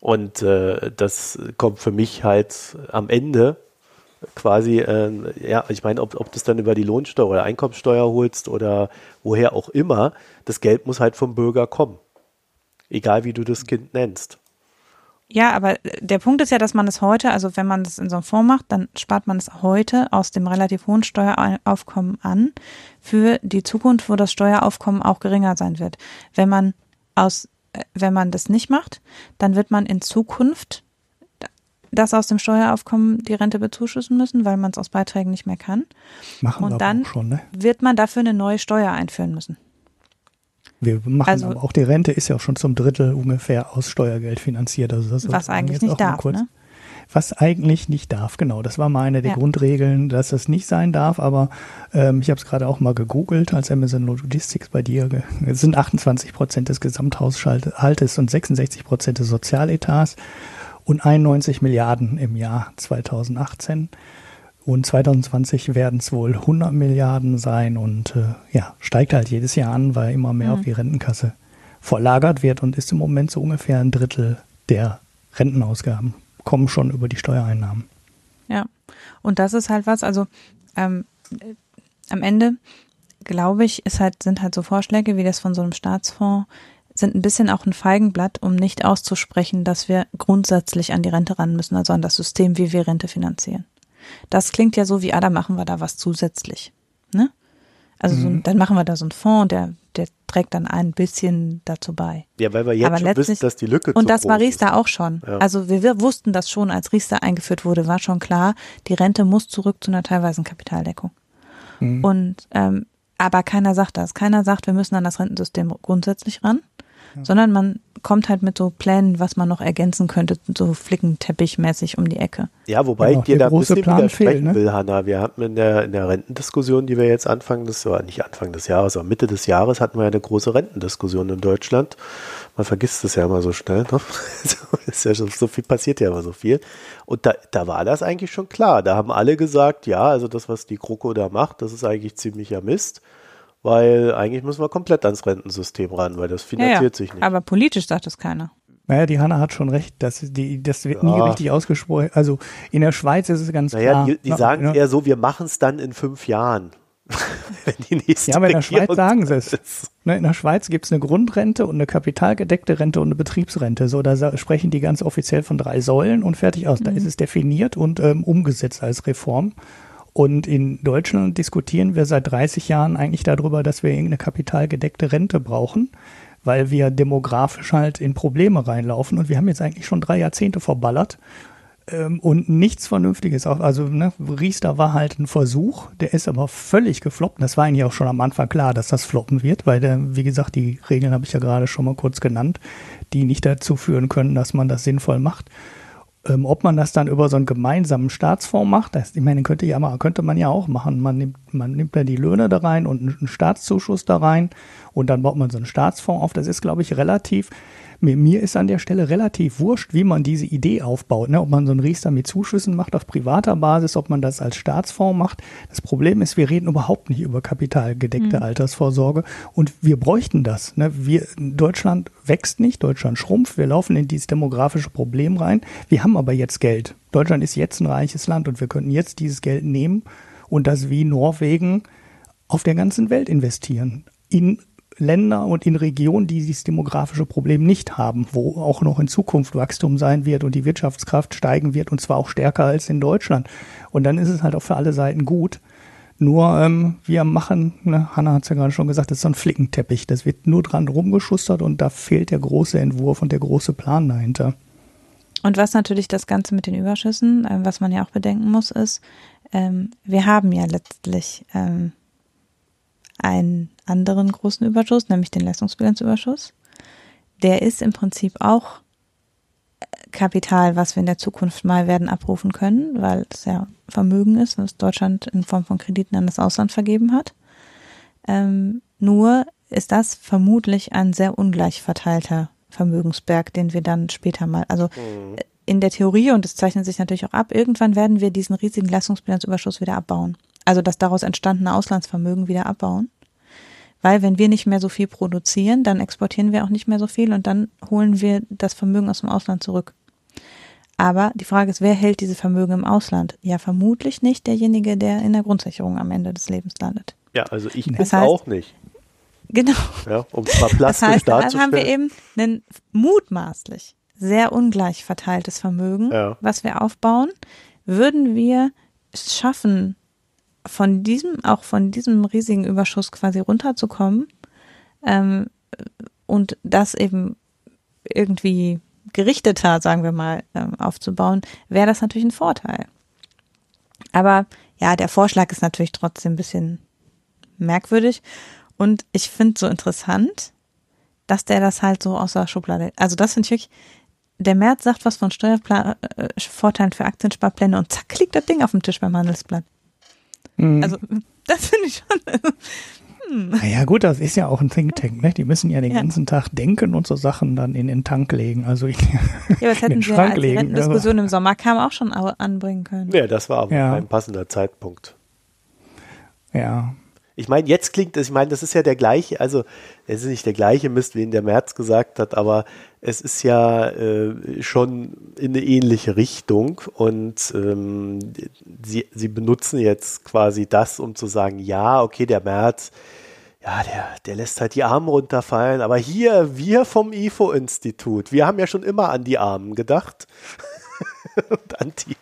Und äh, das kommt für mich halt am Ende quasi, äh, ja, ich meine, ob, ob du es dann über die Lohnsteuer oder Einkommensteuer holst oder woher auch immer, das Geld muss halt vom Bürger kommen. Egal wie du das Kind nennst. Ja, aber der Punkt ist ja, dass man es heute, also wenn man das in so einem Fonds macht, dann spart man es heute aus dem relativ hohen Steueraufkommen an für die Zukunft, wo das Steueraufkommen auch geringer sein wird. Wenn man aus, wenn man das nicht macht, dann wird man in Zukunft das aus dem Steueraufkommen die Rente bezuschussen müssen, weil man es aus Beiträgen nicht mehr kann. Machen Und wir dann schon, ne? wird man dafür eine neue Steuer einführen müssen. Wir machen Also- aber auch die Rente ist ja auch schon zum Drittel ungefähr aus Steuergeld finanziert. Also das Was eigentlich nicht darf, kurz- ne? Was eigentlich nicht darf, genau. Das war mal eine der Ja. Grundregeln, dass das nicht sein darf. Aber ähm, ich habe es gerade auch mal gegoogelt, als Amazon Logistics bei dir. Es sind 28 Prozent des Gesamthaushaltes und 66 Prozent des Sozialetats und 91 Milliarden im Jahr 2018. Und 2020 werden es wohl 100 Milliarden sein und äh, ja, steigt halt jedes Jahr an, weil immer mehr Mhm. auf die Rentenkasse verlagert wird und ist im Moment so ungefähr ein Drittel der Rentenausgaben kommen schon über die Steuereinnahmen. Ja, und das ist halt was, also ähm, äh, am Ende glaube ich, ist halt, sind halt so Vorschläge wie das von so einem Staatsfonds, sind ein bisschen auch ein Feigenblatt, um nicht auszusprechen, dass wir grundsätzlich an die Rente ran müssen, also an das System, wie wir Rente finanzieren. Das klingt ja so wie, ah, da machen wir da was zusätzlich. Ne? Also so, Mhm. dann machen wir da so einen Fonds, der, der trägt dann ein bisschen dazu bei. Ja, weil wir jetzt Aber schon wissen, dass die Lücke Und das war Riester ist. auch schon. Ja. Also wir, wir wussten das schon, als Riester eingeführt wurde, war schon klar, die Rente muss zurück zu einer teilweisen Kapitaldeckung. Mhm. Und ähm, aber keiner sagt das. Keiner sagt, wir müssen an das Rentensystem grundsätzlich ran, sondern man kommt halt mit so Plänen, was man noch ergänzen könnte, so flickenteppichmäßig um die Ecke. Ja, wobei Genau, ich dir da ein bisschen Plan widersprechen fehlt, ne? will, Hanna. Wir hatten in der, in der Rentendiskussion, die wir jetzt Anfang des, oder nicht Anfang des Jahres, aber Mitte des Jahres hatten wir eine große Rentendiskussion in Deutschland. Man vergisst es ja immer so schnell. Ne? [laughs] So ist ja schon, so viel passiert ja immer so viel. Und da, da war das eigentlich schon klar. Da haben alle gesagt, ja, also das, was die GroKo da macht, das ist eigentlich ziemlicher Mist. Weil eigentlich müssen wir komplett ans Rentensystem ran, weil das finanziert sich nicht. Aber politisch sagt das keiner. Naja, die Hanna hat schon recht, dass die, das wird nie Ja. richtig ausgesprochen. Also in der Schweiz ist es ganz Naja, klar. die, die Na, sagen ne? eher so, wir machen es dann in fünf Jahren. [laughs] Wenn die nächste Ja, aber in der Regierung Schweiz sagen sie es. Ne, in der Schweiz gibt's eine Grundrente und eine kapitalgedeckte Rente und eine Betriebsrente. So, da sprechen die ganz offiziell von drei Säulen und fertig aus. Da ist es definiert und ähm, umgesetzt als Reform. Und in Deutschland diskutieren wir seit 30 Jahren eigentlich darüber, dass wir irgendeine kapitalgedeckte Rente brauchen, weil wir demografisch halt in Probleme reinlaufen. Und wir haben jetzt eigentlich schon drei Jahrzehnte verballert ähm, und nichts Vernünftiges. Also ne, Riester war halt ein Versuch, der ist aber völlig gefloppt. Das war eigentlich auch schon am Anfang klar, dass das floppen wird, weil, der, wie gesagt, die Regeln habe ich ja gerade schon mal kurz genannt, die nicht dazu führen können, dass man das sinnvoll macht. Ähm, ob man das dann über so einen gemeinsamen Staatsfonds macht, das, ich meine, könnte, ja, könnte man ja auch machen. Man nimmt, man nimmt da die Löhne da rein und einen Staatszuschuss da rein und dann baut man so einen Staatsfonds auf. Das ist, glaube ich, relativ, mir, mir ist an der Stelle relativ wurscht, wie man diese Idee aufbaut. Ne? Ob man so einen Riester mit Zuschüssen macht auf privater Basis, ob man das als Staatsfonds macht. Das Problem ist, wir reden überhaupt nicht über kapitalgedeckte Altersvorsorge und wir bräuchten das. Ne? Wir, Deutschland wächst nicht, Deutschland schrumpft, wir laufen in dieses demografische Problem rein. Wir haben aber jetzt Geld. Deutschland ist jetzt ein reiches Land und wir könnten jetzt dieses Geld nehmen und das wie Norwegen auf der ganzen Welt investieren. In Länder und in Regionen, die dieses demografische Problem nicht haben, wo auch noch in Zukunft Wachstum sein wird und die Wirtschaftskraft steigen wird und zwar auch stärker als in Deutschland. Und dann ist es halt auch für alle Seiten gut. Nur ähm, wir machen, ne, Hanna hat es ja gerade schon gesagt, das ist so ein Flickenteppich. Das wird nur dran rumgeschustert und da fehlt der große Entwurf und der große Plan dahinter. Und was natürlich das Ganze mit den Überschüssen, ähm, was man ja auch bedenken muss, ist, ähm, wir haben ja letztlich ähm, einen anderen großen Überschuss, nämlich den Leistungsbilanzüberschuss. Der ist im Prinzip auch äh, Kapital, was wir in der Zukunft mal werden abrufen können, weil es ja Vermögen ist, was Deutschland in Form von Krediten an das Ausland vergeben hat. Ähm, nur ist das vermutlich ein sehr ungleich verteilter Vermögensberg, den wir dann später mal, also äh, in der Theorie, und das zeichnet sich natürlich auch ab, irgendwann werden wir diesen riesigen Leistungsbilanzüberschuss wieder abbauen. Also das daraus entstandene Auslandsvermögen wieder abbauen. Weil wenn wir nicht mehr so viel produzieren, dann exportieren wir auch nicht mehr so viel und dann holen wir das Vermögen aus dem Ausland zurück. Aber die Frage ist, wer hält diese Vermögen im Ausland? Ja, vermutlich nicht derjenige, der in der Grundsicherung am Ende des Lebens landet. Ja, also ich Das heißt- auch nicht. Genau. Ja, um es mal Das plastisch heißt, dann darzustellen. haben wir eben ein mutmaßlich sehr ungleich verteiltes Vermögen, Ja. was wir aufbauen. Würden wir es schaffen, von diesem, auch von diesem riesigen Überschuss quasi runterzukommen ähm, und das eben irgendwie gerichteter, sagen wir mal, ähm, aufzubauen, wäre das natürlich ein Vorteil. Aber ja, der Vorschlag ist natürlich trotzdem ein bisschen merkwürdig. Und ich finde so interessant, dass der das halt so aus der Schublade. Also das finde ich wirklich. Der März sagt was von Steuervorteilen für Aktiensparpläne und zack, liegt das Ding auf dem Tisch beim Handelsblatt. Mhm. Also [laughs] das finde ich schon. Naja, gut, das ist ja auch ein Think Tank, ne? Die müssen ja den Ja. ganzen Tag denken und so Sachen dann in den Tank legen. Also ich, Ja, aber das [laughs] In hätten den sie ja, Schrank als die legen, Rentendiskussion im Sommer kam, auch schon anbringen können. ja, das war aber Ja. ein passender Zeitpunkt. ja. Ich meine, jetzt klingt es, ich meine, das ist ja der gleiche, also es ist nicht der gleiche Mist, wie ihn der März gesagt hat, aber es ist ja äh, schon in eine ähnliche Richtung und ähm, sie, sie benutzen jetzt quasi das, um zu sagen, ja, okay, der März, ja, der, der lässt halt die Arme runterfallen, aber hier, wir vom IFO-Institut, wir haben ja schon immer an die Armen gedacht [laughs] und an die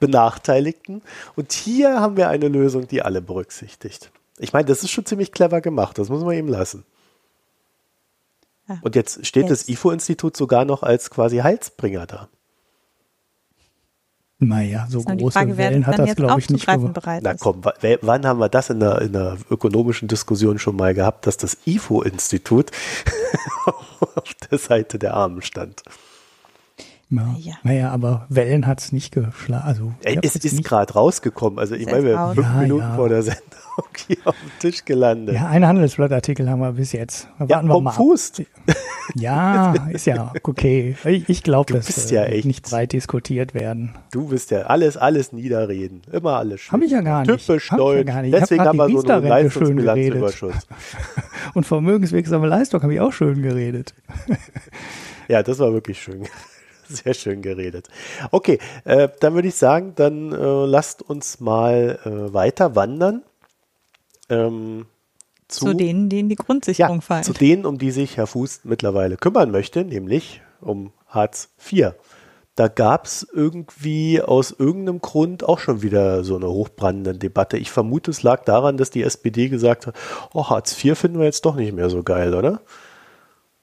Benachteiligten. Und hier haben wir eine Lösung, die alle berücksichtigt. Ich meine, das ist schon ziemlich clever gemacht, das muss man ihm lassen. Und jetzt steht das Jetzt. IFO-Institut sogar noch als quasi Heilsbringer da. Naja, so große Frage, Wellen hat das, glaube ich, nicht bereit Na komm, wann haben wir das in einer, in einer ökonomischen Diskussion schon mal gehabt, dass das IFO-Institut [laughs] auf der Seite der Armen stand? Ja. Ja. Naja, aber Wellen hat es nicht geschlagen. Also, Ey, hab es ist gerade rausgekommen. Also ich meine, wir raus. fünf Ja, Minuten ja. vor der Sendung hier auf dem Tisch gelandet. Ja, einen Handelsblattartikel haben wir bis jetzt. Ja, Warten wir vom mal ab. Fuß. [laughs] Ja, ist ja okay. Ich, ich glaube, Du das bist äh, ja wird echt- nicht breit diskutiert werden. Du bist ja alles, alles niederreden. Immer alles schön. Hab ich ja gar nicht. Typisch Hab ich ja deutsch. gar nicht. Ich hab Deswegen grad haben wir so einen Leistungsbilanzüberschuss. [laughs] Und vermögenswirksame Leistung habe ich auch schön geredet. Ja, das war wirklich schön. [laughs] [laughs] Sehr schön geredet. Okay, äh, dann würde ich sagen, dann äh, lasst uns mal äh, weiter wandern. Ähm, zu, zu, denen, die in die Grundsicherung ja, fallen. Zu denen, um die sich Herr Fuß mittlerweile kümmern möchte, nämlich um Hartz IV. Da gab es irgendwie aus irgendeinem Grund auch schon wieder so eine hochbrandende Debatte. Ich vermute, es lag daran, dass die SPD gesagt hat, oh, Hartz IV finden wir jetzt doch nicht mehr so geil, oder?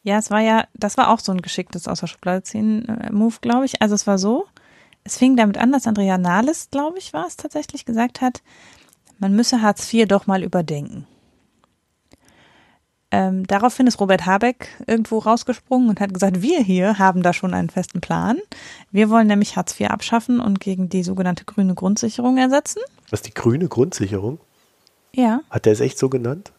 Ja, es war ja, das war auch so ein geschicktes Außer Schublade ziehen äh, Move, glaube ich. Also es war so, es fing damit an, dass Andrea Nahles, glaube ich, war es tatsächlich, gesagt hat, man müsse Hartz IV doch mal überdenken. Ähm, daraufhin ist Robert Habeck irgendwo rausgesprungen und hat gesagt, wir hier haben da schon einen festen Plan. Wir wollen nämlich Hartz IV abschaffen und gegen die sogenannte grüne Grundsicherung ersetzen. Was die grüne Grundsicherung? Ja. Hat er es echt so genannt?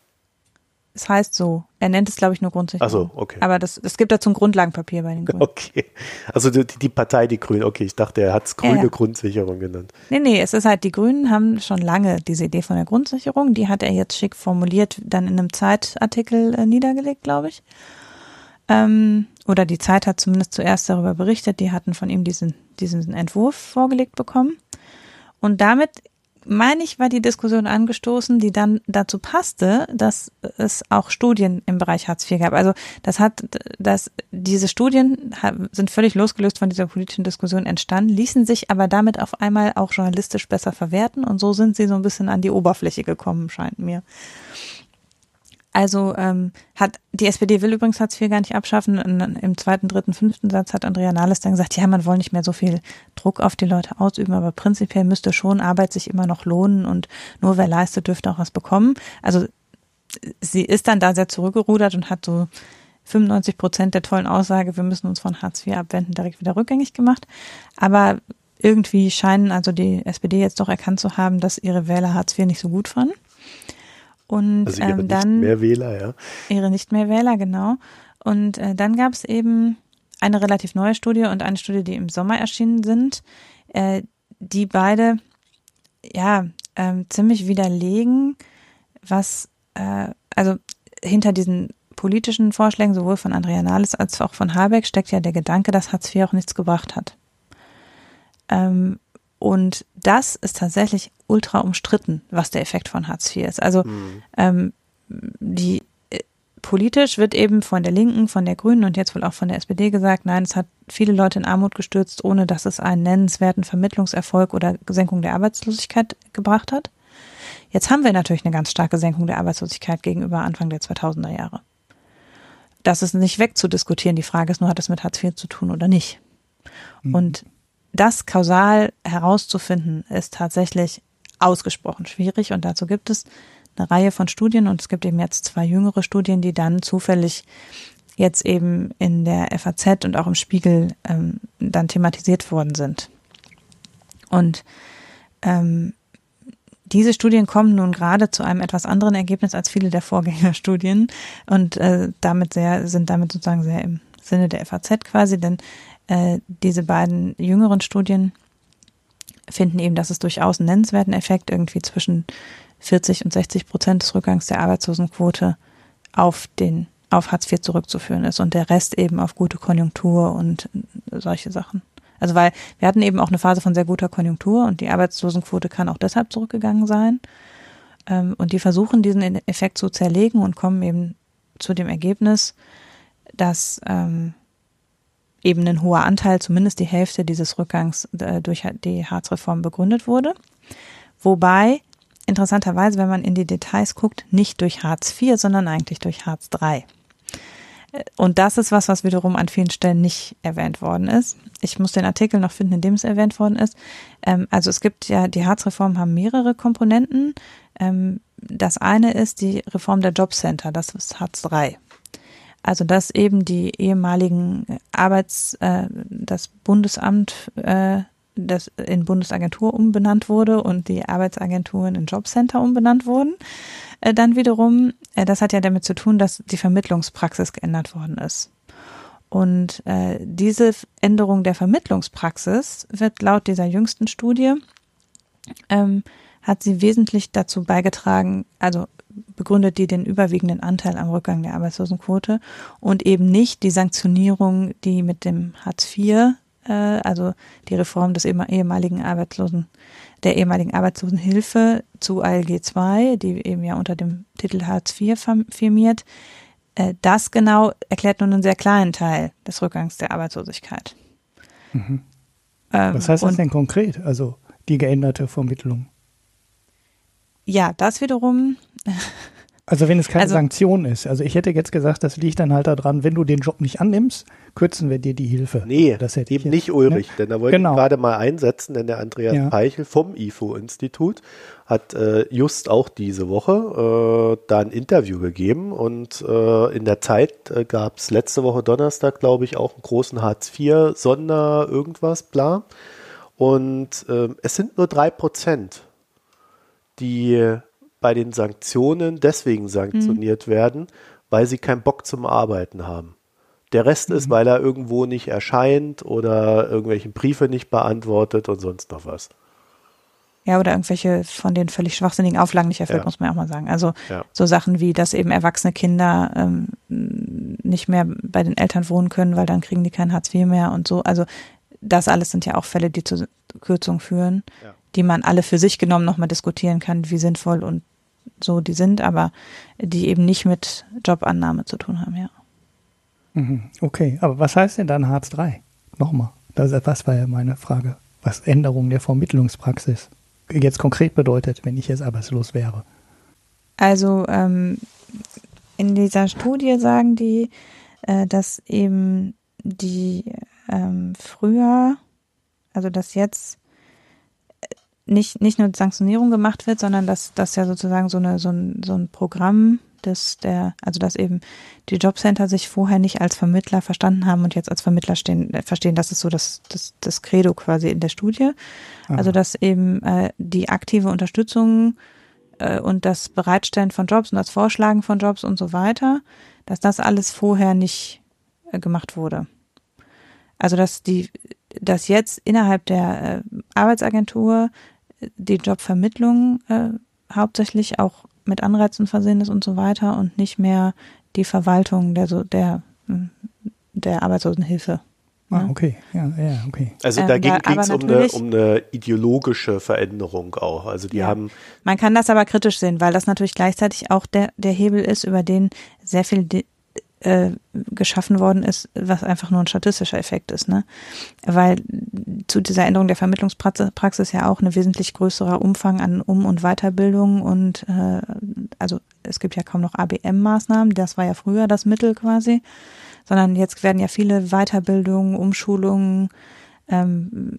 Es heißt so. Er nennt es, glaube ich, nur Grundsicherung. Ach so, okay. Aber das, es gibt dazu ein Grundlagenpapier bei den Grünen. Okay. Also die, die Partei, die Grünen. Okay, ich dachte, er hat es grüne ja. Grundsicherung genannt. Nee, nee, es ist halt, die Grünen haben schon lange diese Idee von der Grundsicherung. Die hat er jetzt schick formuliert, dann in einem Zeitartikel äh, niedergelegt, glaube ich. Ähm, oder die Zeit hat zumindest zuerst darüber berichtet. Die hatten von ihm diesen, diesen Entwurf vorgelegt bekommen. Und damit meine ich, war die Diskussion angestoßen, die dann dazu passte, dass es auch Studien im Bereich Hartz IV gab. Also das hat, dass diese Studien sind völlig losgelöst von dieser politischen Diskussion entstanden, ließen sich aber damit auf einmal auch journalistisch besser verwerten und so sind sie so ein bisschen an die Oberfläche gekommen, scheint mir. Also ähm, hat die SPD will übrigens Hartz IV gar nicht abschaffen. Im zweiten, dritten, fünften Satz hat Andrea Nahles dann gesagt, ja, man wolle nicht mehr so viel Druck auf die Leute ausüben, aber prinzipiell müsste schon Arbeit sich immer noch lohnen und nur wer leistet, dürfte auch was bekommen. Also sie ist dann da sehr zurückgerudert und hat so 95 Prozent der tollen Aussage, wir müssen uns von Hartz IV abwenden, direkt wieder rückgängig gemacht. Aber irgendwie scheinen also die SPD jetzt doch erkannt zu haben, dass ihre Wähler Hartz IV nicht so gut fanden. Und also ihre ähm, dann nicht mehr Wähler, ja. Ihre nicht mehr Wähler, genau. Und äh, dann gab es eben eine relativ neue Studie und eine Studie, die im Sommer erschienen sind, äh, die beide ja ähm, ziemlich widerlegen, was äh, also hinter diesen politischen Vorschlägen sowohl von Andrea Nahles als auch von Habeck steckt ja der Gedanke, dass Hartz IV auch nichts gebracht hat. Ähm, und das ist tatsächlich ultra umstritten, was der Effekt von Hartz IV ist. Also mhm. ähm, die äh, politisch wird eben von der Linken, von der Grünen und jetzt wohl auch von der SPD gesagt, nein, es hat viele Leute in Armut gestürzt, ohne dass es einen nennenswerten Vermittlungserfolg oder Senkung der Arbeitslosigkeit gebracht hat. Jetzt haben wir natürlich eine ganz starke Senkung der Arbeitslosigkeit gegenüber Anfang der 2000er Jahre. Das ist nicht wegzudiskutieren. Die Frage ist nur, hat es mit Hartz IV zu tun oder nicht? Mhm. Und das kausal herauszufinden, ist tatsächlich ausgesprochen schwierig. Und dazu gibt es eine Reihe von Studien. Und es gibt eben jetzt zwei jüngere Studien, die dann zufällig jetzt eben in der FAZ und auch im Spiegel ähm, dann thematisiert worden sind. Und ähm, diese Studien kommen nun gerade zu einem etwas anderen Ergebnis als viele der Vorgängerstudien. Und äh, damit sehr, sind damit sozusagen sehr im Sinne der FAZ quasi, denn äh, diese beiden jüngeren Studien finden eben, dass es durchaus einen nennenswerten Effekt irgendwie zwischen 40 und 60 Prozent des Rückgangs der Arbeitslosenquote auf den auf Hartz IV zurückzuführen ist und der Rest eben auf gute Konjunktur und solche Sachen. Also weil wir hatten eben auch eine Phase von sehr guter Konjunktur und die Arbeitslosenquote kann auch deshalb zurückgegangen sein. Ähm, und die versuchen diesen Effekt zu zerlegen und kommen eben zu dem Ergebnis, dass ähm, eben ein hoher Anteil, zumindest die Hälfte dieses Rückgangs äh, durch die Harzreform begründet wurde. Wobei interessanterweise, wenn man in die Details guckt, nicht durch Hartz IV, sondern eigentlich durch Hartz III. Äh, und das ist was, was wiederum an vielen Stellen nicht erwähnt worden ist. Ich muss den Artikel noch finden, in dem es erwähnt worden ist. Ähm, also es gibt ja, die Harzreform haben mehrere Komponenten. Ähm, das eine ist die Reform der Jobcenter, das ist Hartz III. Also dass eben die ehemaligen Arbeits, äh, das Bundesamt, äh, das in Bundesagentur umbenannt wurde und die Arbeitsagenturen in Jobcenter umbenannt wurden. Äh, dann wiederum, äh, das hat ja damit zu tun, dass die Vermittlungspraxis geändert worden ist. Und äh, diese Änderung der Vermittlungspraxis wird laut dieser jüngsten Studie ähm, hat sie wesentlich dazu beigetragen, also begründet die den überwiegenden Anteil am Rückgang der Arbeitslosenquote und eben nicht die Sanktionierung, die mit dem Hartz IV, äh, also die Reform des ehemaligen Arbeitslosen, der ehemaligen Arbeitslosenhilfe zu ALG II, die eben ja unter dem Titel Hartz IV firmiert, äh, das genau erklärt nur einen sehr kleinen Teil des Rückgangs der Arbeitslosigkeit. Mhm. Ähm, Was heißt das denn konkret? Also die geänderte Vermittlung? Ja, das wiederum. Also wenn es keine also, Sanktion ist. Also ich hätte jetzt gesagt, das liegt dann halt daran, wenn du den Job nicht annimmst, kürzen wir dir die Hilfe. Nee, das hätte eben jetzt, nicht Ulrich, ne? denn da wollte genau. ich gerade mal einsetzen, denn der Andreas ja. Peichel vom IFO-Institut hat äh, just auch diese Woche äh, da ein Interview gegeben und äh, in der Zeit äh, gab es letzte Woche Donnerstag, glaube ich, auch einen großen Hartz-IV-Sonder irgendwas, bla. Und äh, es sind nur drei Prozent, die bei den Sanktionen deswegen sanktioniert mhm. werden, weil sie keinen Bock zum Arbeiten haben. Der Rest mhm. ist, weil er irgendwo nicht erscheint oder irgendwelche Briefe nicht beantwortet und sonst noch was. Ja, oder irgendwelche von den völlig schwachsinnigen Auflagen nicht erfüllt, ja. muss man auch mal sagen. Also ja. so Sachen wie, dass eben erwachsene Kinder ähm, nicht mehr bei den Eltern wohnen können, weil dann kriegen die kein Hartz IV mehr und so. Also das alles sind ja auch Fälle, die zu Kürzungen führen, ja. Die man alle für sich genommen nochmal diskutieren kann, wie sinnvoll und so die sind, aber die eben nicht mit Jobannahme zu tun haben, ja. Mhm. Okay, aber was heißt denn dann Hartz III? Nochmal, das, das war ja meine Frage. Was Änderung der Vermittlungspraxis jetzt konkret bedeutet, wenn ich jetzt arbeitslos wäre. Also ähm, in dieser Studie sagen die, äh, dass eben die ähm, früher, also dass jetzt nicht, nicht nur Sanktionierung gemacht wird, sondern dass das ja sozusagen so, eine, so, ein, so ein Programm des, der, also dass eben die Jobcenter sich vorher nicht als Vermittler verstanden haben und jetzt als Vermittler stehen, äh, verstehen, das ist so das, das, das Credo quasi in der Studie. Aha. Also dass eben äh, die aktive Unterstützung äh, und das Bereitstellen von Jobs und das Vorschlagen von Jobs und so weiter, dass das alles vorher nicht äh, gemacht wurde. Also dass die, dass jetzt innerhalb der äh, Arbeitsagentur die Jobvermittlung äh, hauptsächlich auch mit Anreizen versehen ist und so weiter und nicht mehr die Verwaltung der, der, hm, der Arbeitslosenhilfe. Ah, okay, ja, ja, okay. Also ähm, dagegen ging es um eine, um eine ideologische Veränderung auch. Also die ja. haben. Man kann das aber kritisch sehen, weil das natürlich gleichzeitig auch der, der Hebel ist, über den sehr viel äh, geschaffen worden ist, was einfach nur ein statistischer Effekt ist, ne? Weil zu dieser Änderung der Vermittlungspraxis ja auch ein wesentlich größerer Umfang an Um- und Weiterbildung und äh, also es gibt ja kaum noch ABM-Maßnahmen, das war ja früher das Mittel quasi, sondern jetzt werden ja viele Weiterbildungen, Umschulungen, ähm,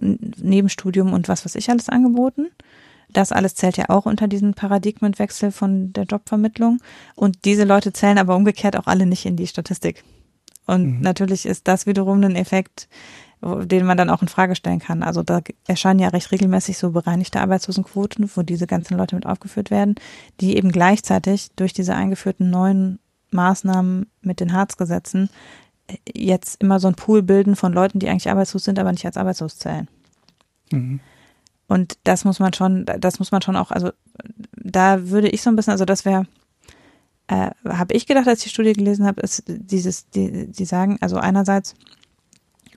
Nebenstudium und was weiß ich alles angeboten. Das alles zählt ja auch unter diesen Paradigmenwechsel von der Jobvermittlung. Und diese Leute zählen aber umgekehrt auch alle nicht in die Statistik. Und mhm. natürlich ist das wiederum ein Effekt, den man dann auch in Frage stellen kann. Also da erscheinen ja recht regelmäßig so bereinigte Arbeitslosenquoten, wo diese ganzen Leute mit aufgeführt werden, die eben gleichzeitig durch diese eingeführten neuen Maßnahmen mit den Harzgesetzen jetzt immer so ein Pool bilden von Leuten, die eigentlich arbeitslos sind, aber nicht als arbeitslos zählen. Mhm. Und das muss man schon, das muss man schon auch, also da würde ich so ein bisschen, also das wäre, äh, habe ich gedacht, als ich die Studie gelesen habe, ist dieses, die, die sagen, also einerseits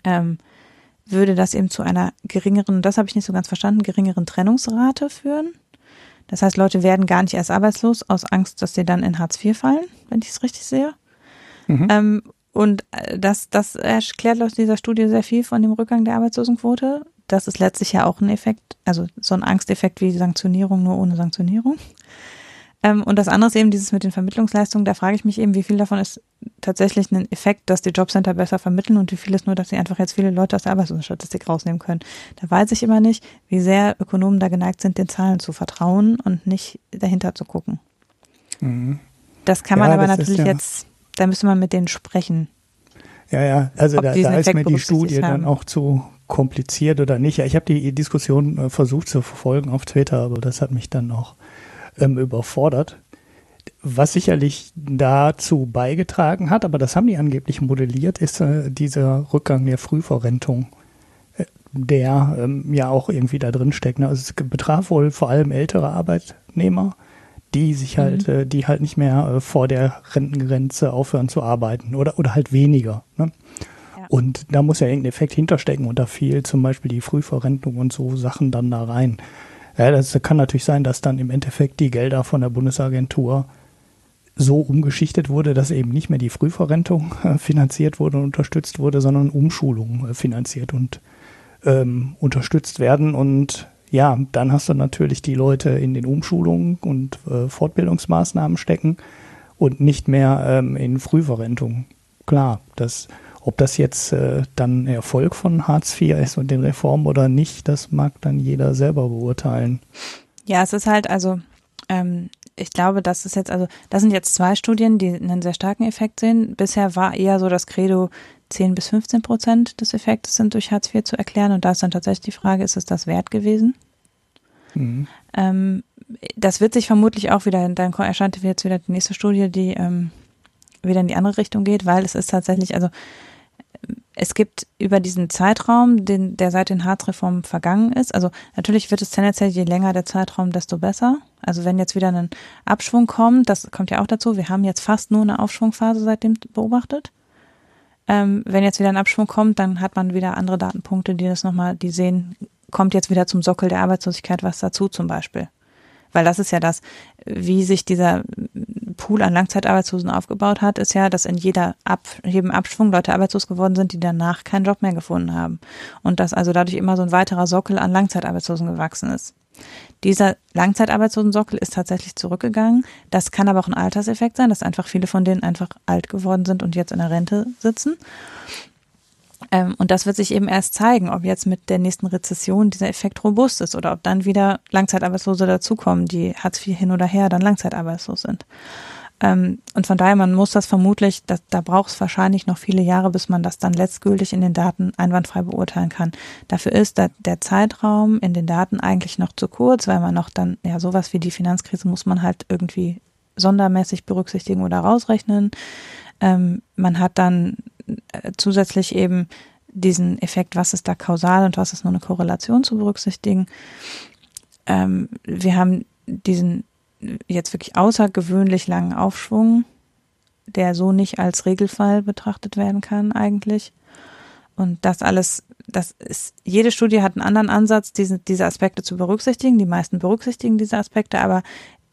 ähm, würde das eben zu einer geringeren, das habe ich nicht so ganz verstanden, geringeren Trennungsrate führen. Das heißt, Leute werden gar nicht erst arbeitslos aus Angst, dass sie dann in Hartz IV fallen, wenn ich es richtig sehe. Mhm. Ähm, und äh, das, das erklärt aus dieser Studie sehr viel von dem Rückgang der Arbeitslosenquote das ist letztlich ja auch ein Effekt, also so ein Angsteffekt wie die Sanktionierung, nur ohne Sanktionierung. Ähm, und das andere ist eben dieses mit den Vermittlungsleistungen. Da frage ich mich eben, wie viel davon ist tatsächlich ein Effekt, dass die Jobcenter besser vermitteln und wie viel ist nur, dass sie einfach jetzt viele Leute aus der Arbeitslosenstatistik rausnehmen können. Da weiß ich immer nicht, wie sehr Ökonomen da geneigt sind, den Zahlen zu vertrauen und nicht dahinter zu gucken. Mhm. Das kann man ja, aber natürlich ja jetzt, da müsste man mit denen sprechen. Ja, ja, also da, da ist mir die Studie dann auch zu kompliziert oder nicht. Ja, ich habe die Diskussion äh, versucht zu verfolgen auf Twitter, aber das hat mich dann auch ähm, überfordert. Was sicherlich dazu beigetragen hat, aber das haben die angeblich modelliert, ist äh, dieser Rückgang der Frühverrentung, äh, der ähm, ja auch irgendwie da drin steckt. Ne? Also es betraf wohl vor allem ältere Arbeitnehmer, die sich halt, mhm. äh, die halt nicht mehr äh, vor der Rentengrenze aufhören zu arbeiten oder, oder halt weniger. Ne? Und da muss ja irgendein Effekt hinterstecken und da fiel zum Beispiel die Frühverrentung und so Sachen dann da rein. Ja, das kann natürlich sein, dass dann im Endeffekt die Gelder von der Bundesagentur so umgeschichtet wurde, dass eben nicht mehr die Frühverrentung äh, finanziert wurde und unterstützt wurde, sondern Umschulungen äh, finanziert und ähm, unterstützt werden. Und ja, dann hast du natürlich die Leute in den Umschulungen und äh, Fortbildungsmaßnahmen stecken und nicht mehr ähm, in Frühverrentung. Klar, das, ob das jetzt äh, dann Erfolg von Hartz IV ist und den Reformen oder nicht, das mag dann jeder selber beurteilen. Ja, es ist halt also, ähm, ich glaube, das ist jetzt, also, das sind jetzt zwei Studien, die einen sehr starken Effekt sehen. Bisher war eher so das Credo, 10 bis 15 Prozent des Effektes sind durch Hartz IV zu erklären. Und da ist dann tatsächlich die Frage, ist es das wert gewesen? Mhm. Ähm, das wird sich vermutlich auch wieder, dann erscheint jetzt wieder die nächste Studie, die ähm, wieder in die andere Richtung geht, weil es ist tatsächlich, also es gibt über diesen Zeitraum, den, der seit den Hartz-Reformen vergangen ist, also natürlich wird es tendenziell, je länger der Zeitraum, desto besser. Also wenn jetzt wieder ein Abschwung kommt, das kommt ja auch dazu, wir haben jetzt fast nur eine Aufschwungphase seitdem beobachtet. Ähm, wenn jetzt wieder ein Abschwung kommt, dann hat man wieder andere Datenpunkte, die das nochmal, die sehen, kommt jetzt wieder zum Sockel der Arbeitslosigkeit was dazu zum Beispiel. Weil das ist ja das, wie sich dieser Pool an Langzeitarbeitslosen aufgebaut hat, ist ja, dass in jeder Ab jedem Abschwung Leute arbeitslos geworden sind, die danach keinen Job mehr gefunden haben. Und dass also dadurch immer so ein weiterer Sockel an Langzeitarbeitslosen gewachsen ist. Dieser Langzeitarbeitslosensockel ist tatsächlich zurückgegangen. Das kann aber auch ein Alterseffekt sein, dass einfach viele von denen einfach alt geworden sind und jetzt in der Rente sitzen. Ähm, und das wird sich eben erst zeigen, ob jetzt mit der nächsten Rezession dieser Effekt robust ist oder ob dann wieder Langzeitarbeitslose dazukommen, die Hartz IV hin oder her dann langzeitarbeitslos sind. Ähm, und von daher, man muss das vermutlich, das, da braucht es wahrscheinlich noch viele Jahre, bis man das dann letztgültig in den Daten einwandfrei beurteilen kann. Dafür ist der, der Zeitraum in den Daten eigentlich noch zu kurz, weil man noch dann, ja, sowas wie die Finanzkrise muss man halt irgendwie sondermäßig berücksichtigen oder rausrechnen. Ähm, man hat dann zusätzlich eben diesen Effekt, was ist da kausal und was ist nur eine Korrelation zu berücksichtigen. Ähm, wir haben diesen jetzt wirklich außergewöhnlich langen Aufschwung, der so nicht als Regelfall betrachtet werden kann eigentlich. Und das alles, das ist, jede Studie hat einen anderen Ansatz, diese, diese Aspekte zu berücksichtigen. Die meisten berücksichtigen diese Aspekte, aber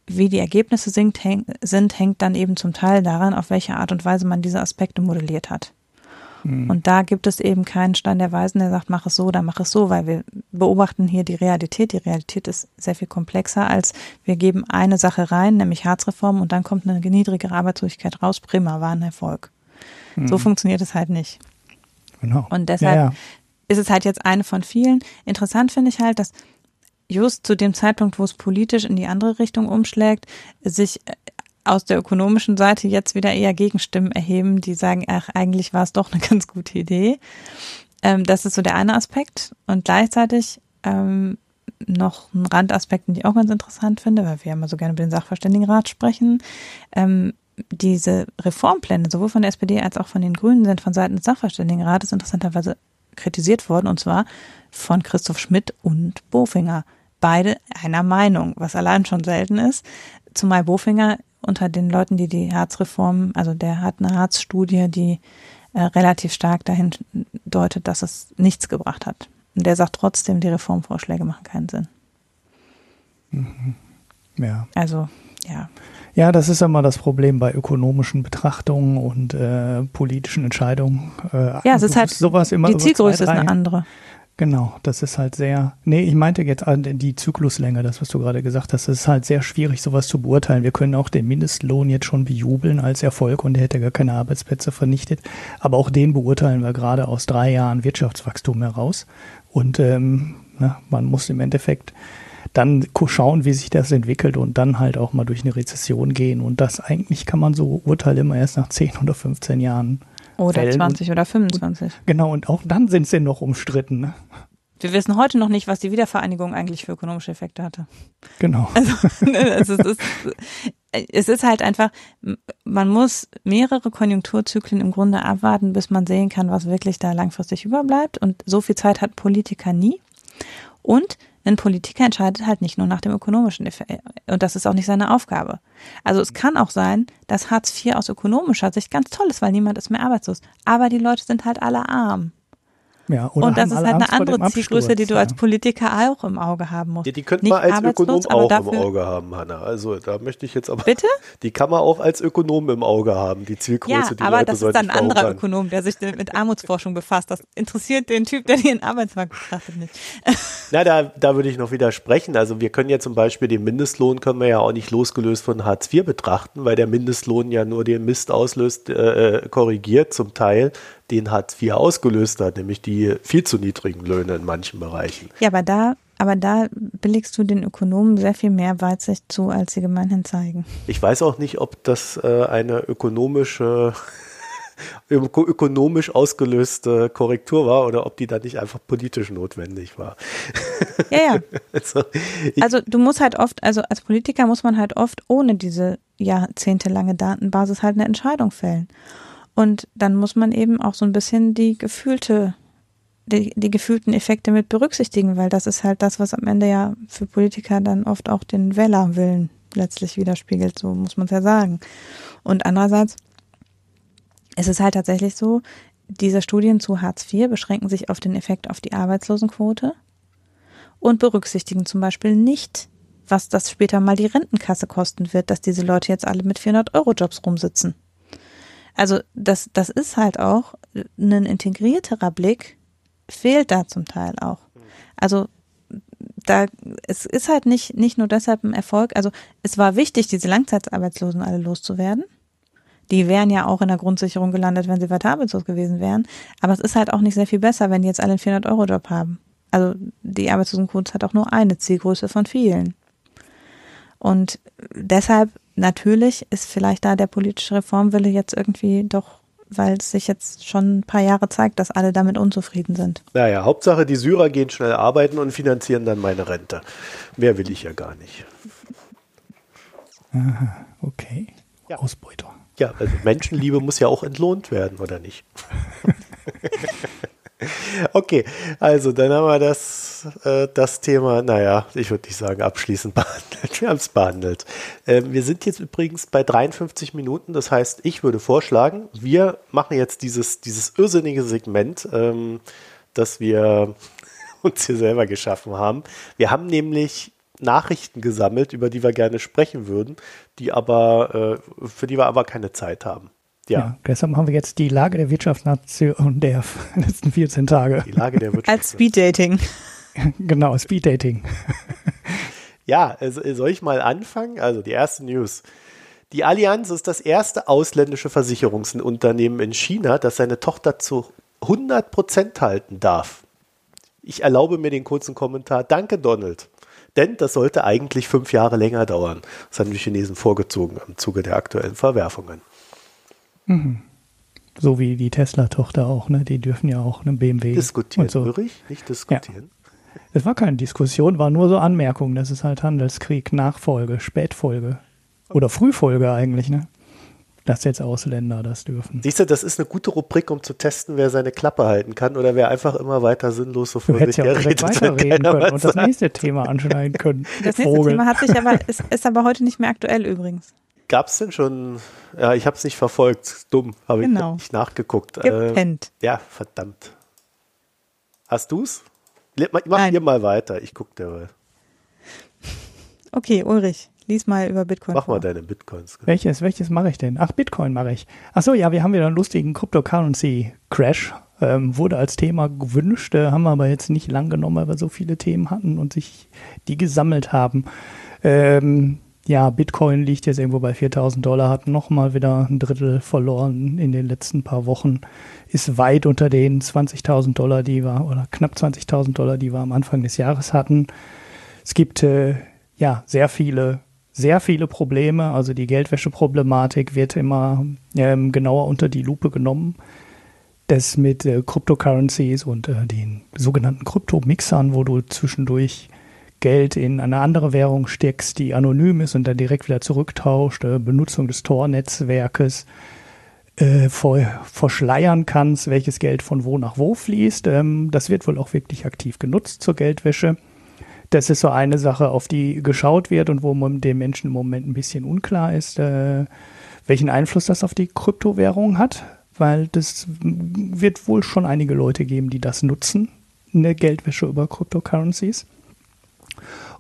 wie die Ergebnisse sind, hängt dann eben zum Teil daran, auf welche Art und Weise man diese Aspekte modelliert hat. Mhm. Und da gibt es eben keinen Stein der Weisen, der sagt, mach es so oder mach es so, weil wir beobachten hier die Realität. Die Realität ist sehr viel komplexer, als wir geben eine Sache rein, nämlich Harzreform, und dann kommt eine niedrigere Arbeitslosigkeit raus. Prima, war ein Erfolg. Mhm. So funktioniert es halt nicht. Genau. Und deshalb ja, ja. ist es halt jetzt eine von vielen. Interessant finde ich halt, dass just zu dem Zeitpunkt, wo es politisch in die andere Richtung umschlägt, sich aus der ökonomischen Seite jetzt wieder eher Gegenstimmen erheben, die sagen, ach, eigentlich war es doch eine [laughs] ganz gute Idee. Ähm, das ist so der eine Aspekt. Und gleichzeitig ähm, noch ein Randaspekt, den ich auch ganz interessant finde, weil wir ja immer so gerne über den Sachverständigenrat sprechen. Ähm, diese Reformpläne, sowohl von der SPD als auch von den Grünen, sind von Seiten des Sachverständigenrates interessanterweise kritisiert worden, und zwar von Christoph Schmidt und Bofinger. Beide einer Meinung, was allein schon selten ist. Zumal Bofinger unter den Leuten, die die Harzreform, also der hat eine Harzstudie, die äh, relativ stark dahin deutet, dass es nichts gebracht hat. Und der sagt trotzdem, die Reformvorschläge machen keinen Sinn. Mhm. Ja. Also, ja. Ja, das ist immer das Problem bei ökonomischen Betrachtungen und äh, politischen Entscheidungen. Äh, ja, es ist halt sowas immer die Zielgröße ist eine andere. Genau, das ist halt sehr. Nee, ich meinte jetzt die Zykluslänge, das, was du gerade gesagt hast. Es ist halt sehr schwierig, sowas zu beurteilen. Wir können auch den Mindestlohn jetzt schon bejubeln als Erfolg und der hätte gar keine Arbeitsplätze vernichtet. Aber auch den beurteilen wir gerade aus drei Jahren Wirtschaftswachstum heraus. Und ähm, na, man muss im Endeffekt dann schauen, wie sich das entwickelt und dann halt auch mal durch eine Rezession gehen. Und das eigentlich kann man so urteilen immer erst nach 10 oder 15 Jahren oder Fällen 20 oder 25. Genau, und auch dann sind sie noch umstritten. Ne? Wir wissen heute noch nicht, was die Wiedervereinigung eigentlich für ökonomische Effekte hatte. Genau. [laughs] Also, ne, es, ist, es ist halt einfach, man muss mehrere Konjunkturzyklen im Grunde abwarten, bis man sehen kann, was wirklich da langfristig überbleibt. Und so viel Zeit hat Politiker nie. Und Ein Politiker entscheidet halt nicht nur nach dem ökonomischen Effekt. Und das ist auch nicht seine Aufgabe. Also es kann auch sein, dass Hartz IV aus ökonomischer Sicht ganz toll ist, weil niemand ist mehr arbeitslos. Aber die Leute sind halt alle arm. Ja, und das ist halt eine andere Zielgröße, die du als Politiker auch im Auge haben musst. Ja, die könnte man als Ökonom auch im Auge haben, Hanna. Also da möchte ich jetzt aber. Bitte? [laughs] Die kann man auch als Ökonom im Auge haben, die Zielgröße, ja, die aber Leute das ist dann ein anderer Ökonom, der sich mit Armutsforschung befasst. Das interessiert den Typ, der den Arbeitsmarkt betrachtet nicht. [laughs] Na, da, da würde ich noch widersprechen. Also wir können ja zum Beispiel den Mindestlohn können wir ja auch nicht losgelöst von Hartz IV betrachten, weil der Mindestlohn ja nur den Mist auslöst, äh, äh korrigiert zum Teil den Hartz IV ausgelöst hat, nämlich die viel zu niedrigen Löhne in manchen Bereichen. Ja, aber da, aber da billigst du den Ökonomen sehr viel mehr Weitsicht zu, als sie gemeinhin zeigen. Ich weiß auch nicht, ob das äh, eine ökonomische [laughs] ökonomisch ausgelöste Korrektur war oder ob die da nicht einfach politisch notwendig war. Ja, ja. [laughs] also, also, du musst halt oft, also als Politiker muss man halt oft ohne diese jahrzehntelange Datenbasis halt eine Entscheidung fällen. Und dann muss man eben auch so ein bisschen die gefühlte, die, die gefühlten Effekte mit berücksichtigen, weil das ist halt das, was am Ende ja für Politiker dann oft auch den Wählerwillen letztlich widerspiegelt, so muss man es ja sagen. Und andererseits ist es halt tatsächlich so, diese Studien zu Hartz IV beschränken sich auf den Effekt auf die Arbeitslosenquote und berücksichtigen zum Beispiel nicht, was das später mal die Rentenkasse kosten wird, dass diese Leute jetzt alle mit 400 Euro Jobs rumsitzen. Also das, das ist halt auch ein integrierterer Blick, fehlt da zum Teil auch. Also da, es ist halt nicht, nicht nur deshalb ein Erfolg. Also es war wichtig, diese Langzeitarbeitslosen alle loszuwerden. Die wären ja auch in der Grundsicherung gelandet, wenn sie weiter arbeitslos gewesen wären. Aber es ist halt auch nicht sehr viel besser, wenn die jetzt alle einen 400-Euro-Job haben. Also die Arbeitslosenquote hat auch nur eine Zielgröße von vielen. Und deshalb natürlich ist vielleicht da der politische Reformwille jetzt irgendwie doch, weil es sich jetzt schon ein paar Jahre zeigt, dass alle damit unzufrieden sind. Naja, Hauptsache, die Syrer gehen schnell arbeiten und finanzieren dann meine Rente. Mehr will ich ja gar nicht. Aha, okay. Ja. Ausbeuter. Ja, also Menschenliebe muss ja auch entlohnt werden, oder nicht? [laughs] Okay, also dann haben wir das, äh, das Thema, naja, ich würde nicht sagen abschließend [laughs] behandelt. Wir haben es behandelt. Ähm, wir sind jetzt übrigens bei 53 Minuten, das heißt, ich würde vorschlagen, wir machen jetzt dieses, dieses irrsinnige Segment, ähm, das wir [laughs] uns hier selber geschaffen haben. Wir haben nämlich Nachrichten gesammelt, über die wir gerne sprechen würden, die aber, äh, für die wir aber keine Zeit haben. Ja. ja. Deshalb haben wir jetzt die Lage der Wirtschaftsnation der [laughs] letzten 14 Tage. Die Lage der Wirtschaftsnation. Als Speeddating. [laughs] genau, Speeddating. [laughs] ja, soll ich mal anfangen? Also die erste News. Die Allianz ist das erste ausländische Versicherungsunternehmen in China, das seine Tochter zu 100 Prozent halten darf. Ich erlaube mir den kurzen Kommentar. Danke, Donald. Denn das sollte eigentlich fünf Jahre länger dauern. Das haben die Chinesen vorgezogen im Zuge der aktuellen Verwerfungen. Mhm. So wie die Tesla-Tochter auch, ne? Die dürfen ja auch einen BMW. Diskutieren, so. Hörig? Nicht diskutieren. Ja. Es war keine Diskussion, war nur so Anmerkung. Das ist halt Handelskrieg, Nachfolge, Spätfolge. Oder Frühfolge eigentlich, ne? Dass jetzt Ausländer das dürfen. Siehst du, das ist eine gute Rubrik, um zu testen, wer seine Klappe halten kann oder wer einfach immer weiter sinnlos so vor sich ja direkt weiterreden können und das nächste Thema anschneiden können. Das nächste Vogel. Thema hat sich aber, ist, ist aber heute nicht mehr aktuell übrigens. Gab es denn schon, ja, ich habe es nicht verfolgt, dumm, habe genau. ich nicht nachgeguckt. Gepennt. Äh, ja, verdammt. Hast du's? Mach Nein. ihr mal weiter, ich gucke mal. Okay, Ulrich, lies mal über Bitcoin. Mach vor. mal deine Bitcoins. Welches, welches mache ich denn? Ach, Bitcoin mache ich. Ach so, ja, wir haben wieder einen lustigen Cryptocurrency-Crash. Ähm, wurde als Thema gewünscht, äh, haben wir aber jetzt nicht lang genommen, weil wir so viele Themen hatten und sich die gesammelt haben. Ähm, ja, Bitcoin liegt jetzt irgendwo bei 4000 Dollar, hat nochmal wieder ein Drittel verloren in den letzten paar Wochen, ist weit unter den 20.000 Dollar, die wir, oder knapp 20.000 Dollar, die wir am Anfang des Jahres hatten. Es gibt äh, ja sehr viele, sehr viele Probleme. Also die Geldwäsche-Problematik wird immer ähm, genauer unter die Lupe genommen. Das mit äh, Cryptocurrencies und äh, den sogenannten Kryptomixern, wo du zwischendurch Geld in eine andere Währung steckst, die anonym ist und dann direkt wieder zurücktauscht, äh, Benutzung des Tor-Netzwerkes äh, verschleiern kannst, welches Geld von wo nach wo fließt. Ähm, das wird wohl auch wirklich aktiv genutzt zur Geldwäsche. Das ist so eine Sache, auf die geschaut wird und wo man den Menschen im Moment ein bisschen unklar ist, äh, welchen Einfluss das auf die Kryptowährung hat, weil das wird wohl schon einige Leute geben, die das nutzen, eine Geldwäsche über Cryptocurrencies.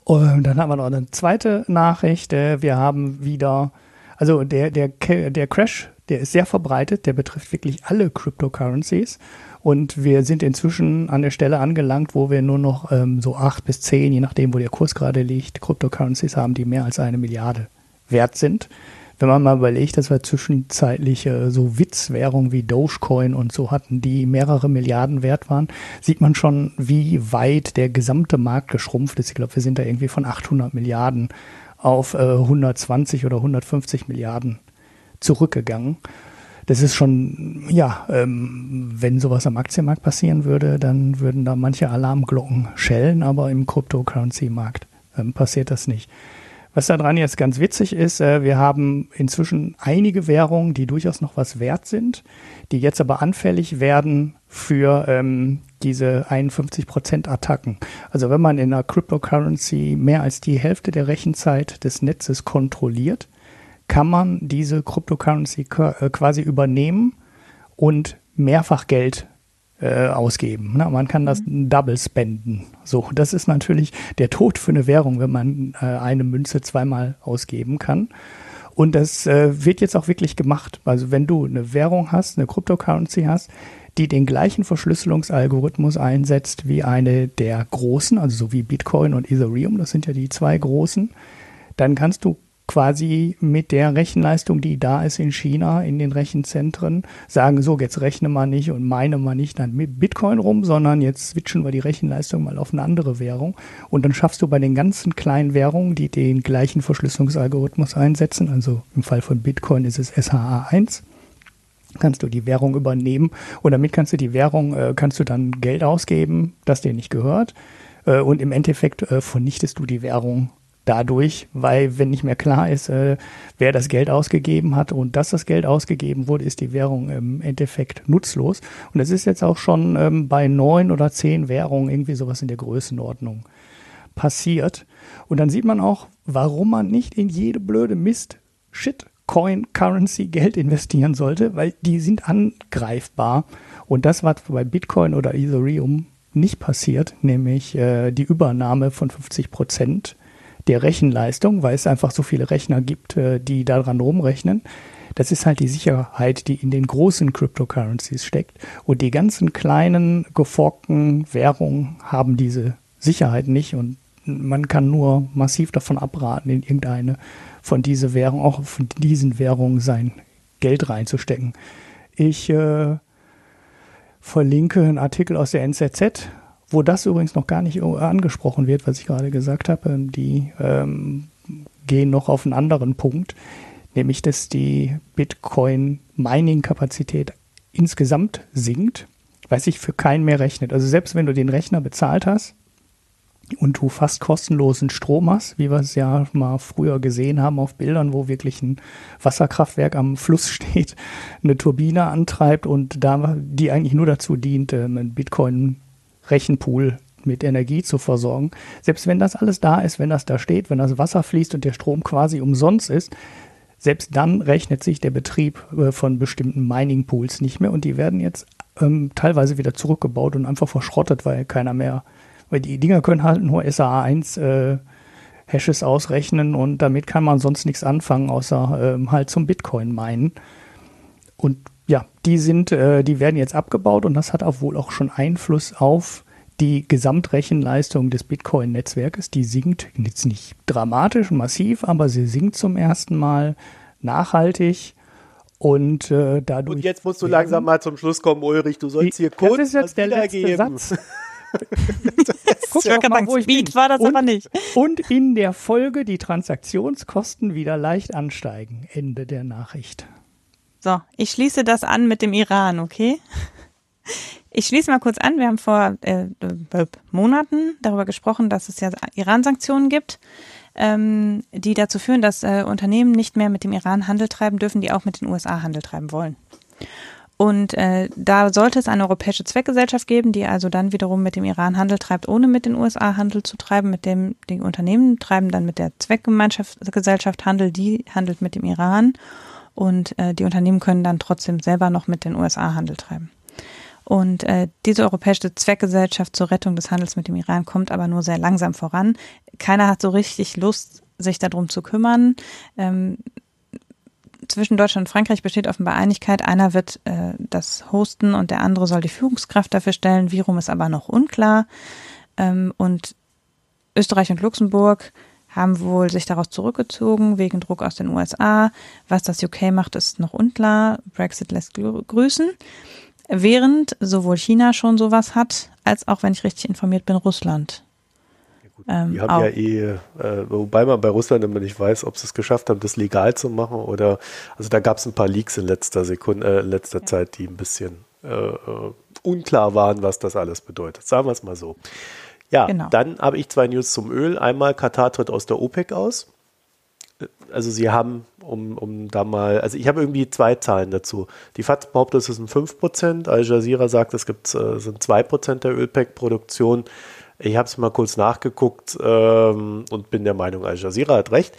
Und dann haben wir noch eine zweite Nachricht. Äh, wir haben wieder, also der, der, der Crash, der ist sehr verbreitet, der betrifft wirklich alle Cryptocurrencies. Und wir sind inzwischen an der Stelle angelangt, wo wir nur noch ähm, so acht bis zehn, je nachdem, wo der Kurs gerade liegt, Cryptocurrencies haben, die mehr als eine Milliarde wert sind. Wenn man mal überlegt, dass wir zwischenzeitlich äh, so Witzwährungen wie Dogecoin und so hatten, die mehrere Milliarden wert waren, sieht man schon, wie weit der gesamte Markt geschrumpft ist. Ich glaube, wir sind da irgendwie von 800 Milliarden auf äh, 120 oder 150 Milliarden zurückgegangen das ist schon, ja, ähm, wenn sowas am Aktienmarkt passieren würde, dann würden da manche Alarmglocken schellen, aber im Cryptocurrency-Markt ähm, passiert das nicht. Was daran jetzt ganz witzig ist, äh, wir haben inzwischen einige Währungen, die durchaus noch was wert sind, die jetzt aber anfällig werden für ähm, diese 51% Attacken. Also wenn man in einer Cryptocurrency mehr als die Hälfte der Rechenzeit des Netzes kontrolliert, kann man diese Cryptocurrency äh, quasi übernehmen und mehrfach Geld äh, ausgeben. Na, man kann das mhm. double spenden. So, das ist natürlich der Tod für eine Währung, wenn man äh, eine Münze zweimal ausgeben kann. Und das äh, wird jetzt auch wirklich gemacht. Also wenn du eine Währung hast, eine Cryptocurrency hast, die den gleichen Verschlüsselungsalgorithmus einsetzt wie eine der großen, also so wie Bitcoin und Ethereum, das sind ja die zwei großen, dann kannst du quasi mit der Rechenleistung, die da ist in China, in den Rechenzentren, sagen, so, jetzt rechne mal nicht und meine mal nicht dann mit Bitcoin rum, sondern jetzt switchen wir die Rechenleistung mal auf eine andere Währung. Und dann schaffst du bei den ganzen kleinen Währungen, die den gleichen Verschlüsselungsalgorithmus einsetzen, also im Fall von Bitcoin ist es SHA1, kannst du die Währung übernehmen und damit kannst du die Währung, äh, kannst du dann Geld ausgeben, das dir nicht gehört. Äh, und im Endeffekt äh, vernichtest du die Währung dadurch, weil wenn nicht mehr klar ist, äh, wer das Geld ausgegeben hat und dass das Geld ausgegeben wurde, ist die Währung im Endeffekt nutzlos. Und es ist jetzt auch schon ähm, bei neun oder zehn Währungen irgendwie sowas in der Größenordnung passiert. Und dann sieht man auch, warum man nicht in jede blöde Mist Shit Coin Currency Geld investieren sollte, weil die sind angreifbar. Und das, was bei Bitcoin oder Ethereum nicht passiert, nämlich äh, die Übernahme von 50 Prozent der Rechenleistung, weil es einfach so viele Rechner gibt, äh, die daran rumrechnen. Das ist halt die Sicherheit, die in den großen Cryptocurrencies steckt. Und die ganzen kleinen geforkten Währungen haben diese Sicherheit nicht. Und man kann nur massiv davon abraten, in irgendeine von diese Währung, auch von diesen Währungen sein Geld reinzustecken. Ich äh, verlinke einen Artikel aus der NZZ, wo das übrigens noch gar nicht angesprochen wird, was ich gerade gesagt habe, ähm, die ähm, gehen noch auf einen anderen Punkt, nämlich dass die Bitcoin-Mining-Kapazität insgesamt sinkt, weil sich für keinen mehr rechnet. Also selbst wenn du den Rechner bezahlt hast und du fast kostenlosen Strom hast, wie wir es ja mal früher gesehen haben auf Bildern, wo wirklich ein Wasserkraftwerk am Fluss [laughs] steht, eine Turbine antreibt und da die eigentlich nur dazu dient, ähm, ein Bitcoin Rechenpool mit Energie zu versorgen. Selbst wenn das alles da ist, wenn das da steht, wenn das Wasser fließt und der Strom quasi umsonst ist, selbst dann rechnet sich der Betrieb äh, von bestimmten Mining-Pools nicht mehr und die werden jetzt ähm, teilweise wieder zurückgebaut und einfach verschrottet, weil keiner mehr, weil die Dinger können halt nur SAA1 äh, Hashes ausrechnen und damit kann man sonst nichts anfangen, außer ähm, halt zum Bitcoin meinen. Und ja, die sind, äh, die werden jetzt abgebaut und das hat auch wohl auch schon Einfluss auf die Gesamtrechenleistung des Bitcoin-Netzwerkes. Die sinkt jetzt nicht dramatisch und massiv, aber sie sinkt zum ersten Mal nachhaltig. Und äh, dadurch. Und jetzt musst du langsam mal zum Schluss kommen, Ulrich. Du sollst hier kurz das ist jetzt der letzte Satz. [laughs] [laughs] Guck mal, wo ich Speed bin. war das und, aber nicht. [laughs] Und in der Folge die Transaktionskosten wieder leicht ansteigen. Ende der Nachricht. So, ich schließe das an mit dem Iran, okay? Ich schließe mal kurz an. Wir haben vor äh, Monaten darüber gesprochen, dass es ja Iran-Sanktionen gibt, ähm, die dazu führen, dass äh, Unternehmen nicht mehr mit dem Iran Handel treiben dürfen, die auch mit den USA Handel treiben wollen. Und äh, da sollte es eine europäische Zweckgesellschaft geben, die also dann wiederum mit dem Iran Handel treibt, ohne mit den USA Handel zu treiben. Mit dem die Unternehmen treiben dann mit der Zweckgemeinschaftsgesellschaft Handel, die handelt mit dem Iran. Und äh, die Unternehmen können dann trotzdem selber noch mit den USA Handel treiben. Und äh, diese europäische Zweckgesellschaft zur Rettung des Handels mit dem Iran kommt aber nur sehr langsam voran. Keiner hat so richtig Lust, sich darum zu kümmern. Ähm, zwischen Deutschland und Frankreich besteht offenbar Einigkeit. Einer wird äh, das hosten und der andere soll die Führungskraft dafür stellen. Wie rum ist aber noch unklar. Ähm, und Österreich und Luxemburg haben wohl sich daraus zurückgezogen wegen Druck aus den USA. Was das UK macht, ist noch unklar. Brexit lässt grüßen. Während sowohl China schon sowas hat, als auch, wenn ich richtig informiert bin, Russland. Ähm, die haben auch. ja eh, äh, wobei man bei Russland immer nicht weiß, ob sie es geschafft haben, das legal zu machen oder, also da gab es ein paar Leaks in letzter Sekunde, äh, in letzter ja. Zeit, die ein bisschen äh, äh, unklar waren, was das alles bedeutet. Sagen wir es mal so. Ja, genau. dann habe ich zwei News zum Öl. Einmal, Katar tritt aus der OPEC aus. Also sie haben, um, um da mal, also ich habe irgendwie zwei Zahlen dazu. Die FATS behauptet, es sind 5%, Al Jazeera sagt, es gibt, äh, sind 2% der Ölpack-Produktion. Ich habe es mal kurz nachgeguckt ähm, und bin der Meinung, Al Jazeera hat recht.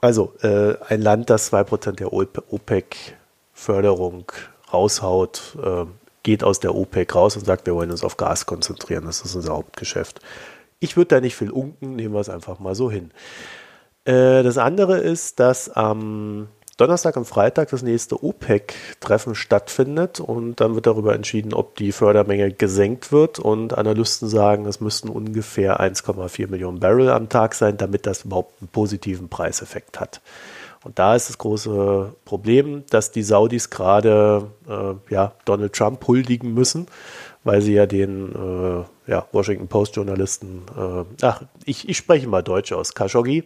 Also äh, ein Land, das 2% der OPEC-Förderung raushaut, äh, geht aus der OPEC raus und sagt, wir wollen uns auf Gas konzentrieren. Das ist unser Hauptgeschäft. Ich würde da nicht viel unken, nehmen wir es einfach mal so hin. Äh, das andere ist, dass am Donnerstag und Freitag das nächste OPEC-Treffen stattfindet und dann wird darüber entschieden, ob die Fördermenge gesenkt wird und Analysten sagen, es müssten ungefähr 1,4 Millionen Barrel am Tag sein, damit das überhaupt einen positiven Preiseffekt hat. Und da ist das große Problem, dass die Saudis gerade äh, ja, Donald Trump huldigen müssen, weil sie ja den äh, ja, Washington Post-Journalisten, äh, ach, ich, ich spreche mal Deutsch aus, Khashoggi,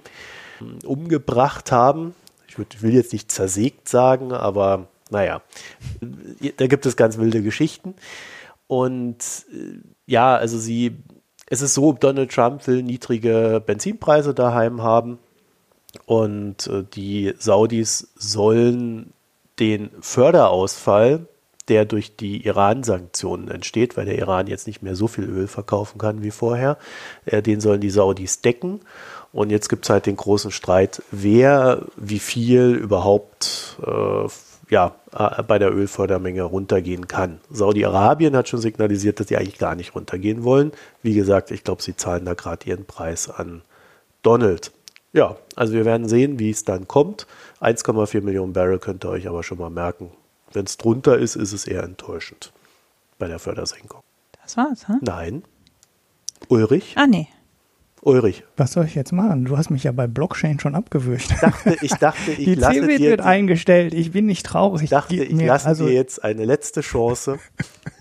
umgebracht haben ich will jetzt nicht zersägt sagen, aber naja, da gibt es ganz wilde Geschichten. Und äh, ja, also sie, es ist so, Donald Trump will niedrige Benzinpreise daheim haben und äh, die Saudis sollen den Förderausfall, der durch die Iran-Sanktionen entsteht, weil der Iran jetzt nicht mehr so viel Öl verkaufen kann wie vorher, äh, den sollen die Saudis decken. Und jetzt gibt es halt den großen Streit, wer wie viel überhaupt äh, ja, bei der Ölfördermenge runtergehen kann. Saudi-Arabien hat schon signalisiert, dass sie eigentlich gar nicht runtergehen wollen. Wie gesagt, ich glaube, sie zahlen da gerade ihren Preis an Donald. Ja, also wir werden sehen, wie es dann kommt. 1,4 Millionen Barrel könnt ihr euch aber schon mal merken. Wenn es drunter ist, ist es eher enttäuschend bei der Fördersenkung. Das war's, hm? Nein. Ulrich? Ah, nee. Ulrich. Was soll ich jetzt machen? Du hast mich ja bei Blockchain schon abgewürgt. Ich dachte, ich dachte, [laughs] ich die lasse dir wird eingestellt. Ich bin nicht traurig. Ich dachte, ich lasse also dir jetzt eine letzte Chance.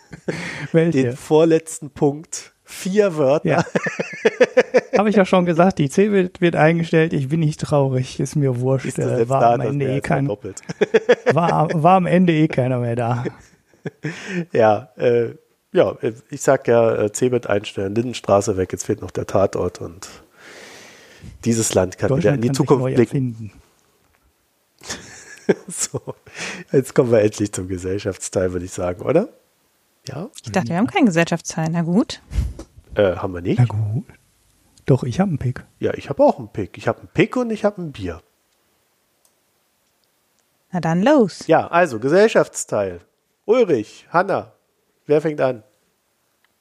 [laughs] den vorletzten Punkt. Vier Wörter. Ja. [laughs] Habe ich ja schon gesagt, die C wird, wird eingestellt. Ich bin nicht traurig. Ist mir wurscht. Ist äh, war, da, am Ende eh kein, [laughs] war, war am Ende eh keiner mehr da. [laughs] Ja, äh, ja, ich sag ja, äh, Cebit einstellen, Lindenstraße weg, jetzt fehlt noch der Tatort und dieses Land kann wieder in die Zukunft blicken. so, jetzt kommen wir endlich zum Gesellschaftsteil, würde ich sagen, oder? Ja? Ich dachte, wir haben keinen Gesellschaftsteil. Na gut. Äh, haben wir nicht? Na gut. Doch, ich habe einen Pick. Ja, ich habe auch einen Pick. Ich habe einen Pick und ich habe ein Bier. Na dann los. Ja, also Gesellschaftsteil. Ulrich, Hanna, wer fängt an?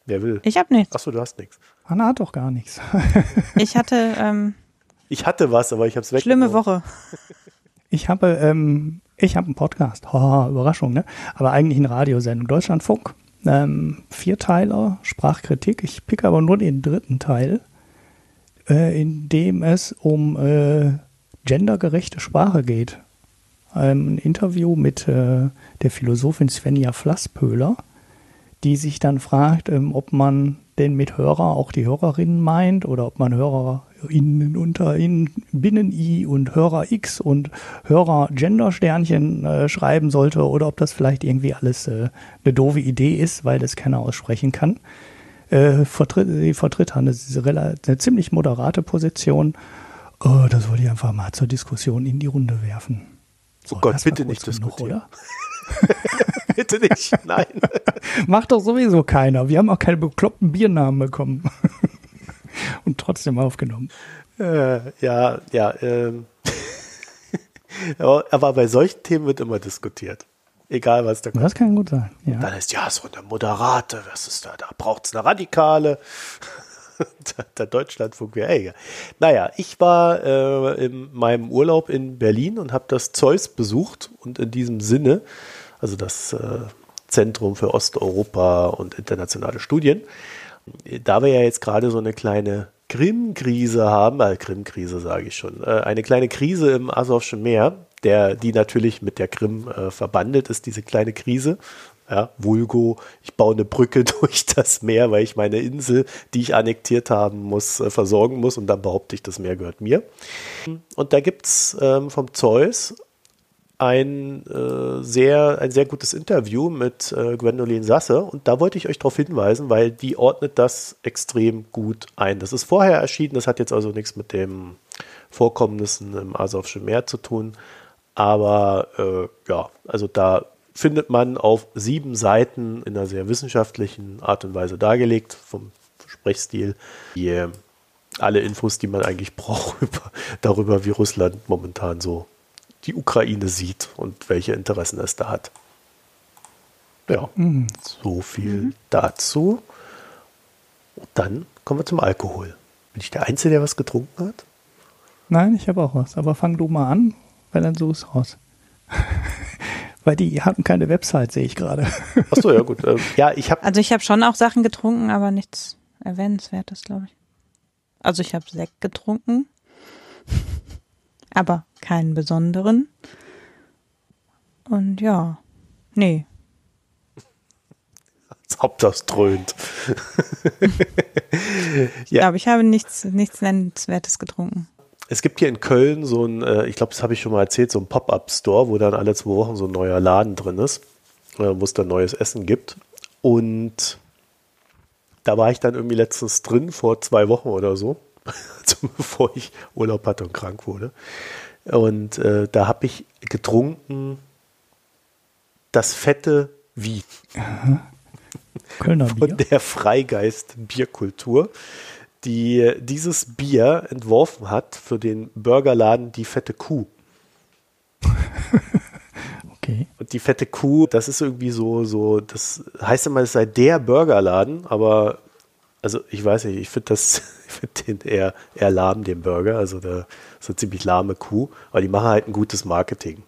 Wer will? Ich habe nichts. Achso, du hast nichts. Hanna hat doch gar nichts. [laughs] ich hatte. Ähm, ich hatte was, aber ich habe es weg. Schlimme Woche. [laughs] Ich habe, ähm, ich habe einen Podcast. Oh, Überraschung, ne? Aber eigentlich eine Radiosendung. Deutschlandfunk. Ähm, Vierteiler, Sprachkritik. Ich picke aber nur den dritten Teil, äh, in dem es um äh, gendergerechte Sprache geht. Ähm, ein Interview mit äh, der Philosophin Svenja Flasspöhler die sich dann fragt, ähm, ob man denn mit Hörer auch die Hörerinnen meint oder ob man HörerInnen unter in Binnen-I und Hörer X und Hörer Gender-Sternchen äh, schreiben sollte oder ob das vielleicht irgendwie alles äh, eine doofe Idee ist, weil das keiner aussprechen kann. Äh, vertritt, sie vertritt eine, eine ziemlich moderate Position. Oh, das wollte ich einfach mal zur Diskussion in die Runde werfen. So, oh Gott, bitte nicht diskutieren. [laughs] Bitte nicht. Nein. [laughs] Macht doch sowieso keiner. Wir haben auch keine bekloppten Biernamen bekommen. [laughs] Und trotzdem aufgenommen. Äh, ja, ja. Ähm. [laughs] Aber bei solchen Themen wird immer diskutiert. Egal, was da kommt. Das kann gut sein. Ja. Dann ist ja so eine Moderate, was ist da? Da braucht es eine Radikale. der Deutschlandfunk wäre ey. Naja, ich war äh, in meinem Urlaub in Berlin und habe das Zeus besucht und in diesem Sinne, also das äh, Zentrum für Osteuropa und internationale Studien, da wir ja jetzt gerade so eine kleine Krim-Krise haben, äh, Krim-Krise sage ich schon, äh, eine kleine Krise im Asowschen Meer, der, die natürlich mit der Krim äh, verbandelt ist, diese kleine Krise. Ja, Vulgo, ich baue eine Brücke [laughs] durch das Meer, weil ich meine Insel, die ich annektiert haben muss, äh, versorgen muss und dann behaupte ich, das Meer gehört mir. Und da gibt's ähm, vom Zeus ein, äh, sehr, ein sehr gutes Interview mit äh, Gwendolyn Sasse und da wollte ich euch darauf hinweisen, weil die ordnet das extrem gut ein. Das ist vorher erschienen, das hat jetzt also nichts mit den Vorkommnissen im Asowschen Meer zu tun, aber äh, ja, also da findet man auf sieben Seiten in einer sehr wissenschaftlichen Art und Weise dargelegt, vom Sprechstil, die, äh, alle Infos, die man eigentlich [laughs] braucht über, darüber, wie Russland momentan so die Ukraine sieht und welche Interessen es da hat. Ja, mhm. so viel mhm. dazu. Und dann kommen wir zum Alkohol. Bin ich der Einzige, der was getrunken hat? Nein, ich habe auch was. Aber fang du mal an, weil dann so ist raus. [laughs] weil die hatten keine Website, sehe ich gerade. Achso, ja gut. Ähm, ja, ich habe. Also ich habe schon auch Sachen getrunken, aber nichts erwähnenswertes, glaube ich. Also ich habe Sekt getrunken aber keinen besonderen. Und ja, nee. Als ob das dröhnt. [laughs] ja. Aber ich habe nichts, nichts Nennenswertes getrunken. Es gibt hier in Köln so ein, äh, ich glaube, das habe ich schon mal erzählt, so ein Pop-Up-Store, wo dann alle zwei Wochen so ein neuer Laden drin ist, äh, wo es dann neues Essen gibt. Und da war ich dann irgendwie letztens drin, vor zwei Wochen oder so. [laughs] also bevor ich Urlaub hatte und krank wurde. Und äh, da habe ich getrunken das fette Wie. Kölner Bier. Von der Freigeist Bierkultur, die dieses Bier entworfen hat für den Burgerladen Die fette Kuh. [laughs] okay. Und die fette Kuh, das ist irgendwie so, so, das heißt immer, es sei der Burgerladen, aber also ich weiß nicht, ich finde das, [laughs] ich finde den eher, eher lahm, den Burger. Also der ist eine ziemlich lahme Kuh, aber die machen halt ein gutes Marketing.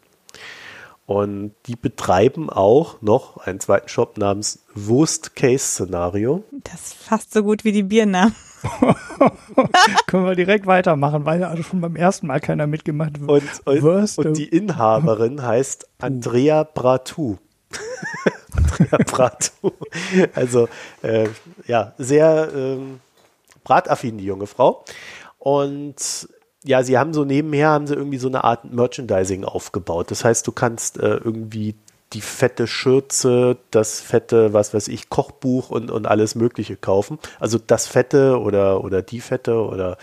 Und die betreiben auch noch einen zweiten Shop namens Worst Case Szenario. Das ist fast so gut wie die Biernamen. [laughs] Können wir direkt weitermachen, weil ja also schon beim ersten Mal keiner mitgemacht Und, und, und die Inhaberin heißt Andrea Bratu. [laughs] Andrea Bratu. Also äh, ja, sehr ähm, brataffin, die junge Frau. Und ja, sie haben so nebenher, haben sie irgendwie so eine Art Merchandising aufgebaut. Das heißt, du kannst äh, irgendwie die fette Schürze, das fette, was weiß ich, Kochbuch und, und alles Mögliche kaufen. Also das fette oder, oder die fette oder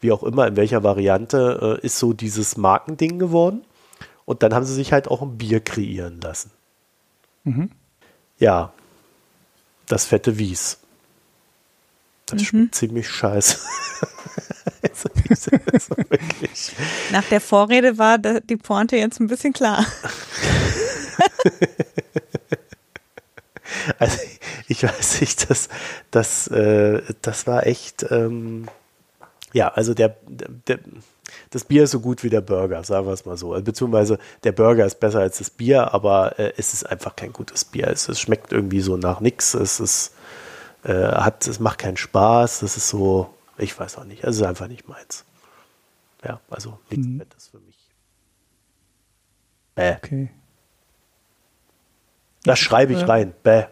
wie auch immer, in welcher Variante, äh, ist so dieses Markending geworden. Und dann haben sie sich halt auch ein Bier kreieren lassen. Mhm. Ja, das fette Wies. Das mhm. schmeckt ziemlich scheiße. [laughs] also, Nach der Vorrede war die Pointe jetzt ein bisschen klar. [laughs] also ich weiß nicht, das, das, äh, das war echt, ähm, ja, also der, der, das Bier ist so gut wie der Burger, sagen wir es mal so. Also, beziehungsweise der Burger ist besser als das Bier, aber äh, es ist einfach kein gutes Bier. Es, es schmeckt irgendwie so nach nichts. Es ist, äh, hat, es macht keinen Spaß. Es ist so, ich weiß auch nicht. Es ist einfach nicht meins. Ja, also nichts mhm. Nettes für mich. Bäh. Okay. Das schreibe ich rein. Bäh.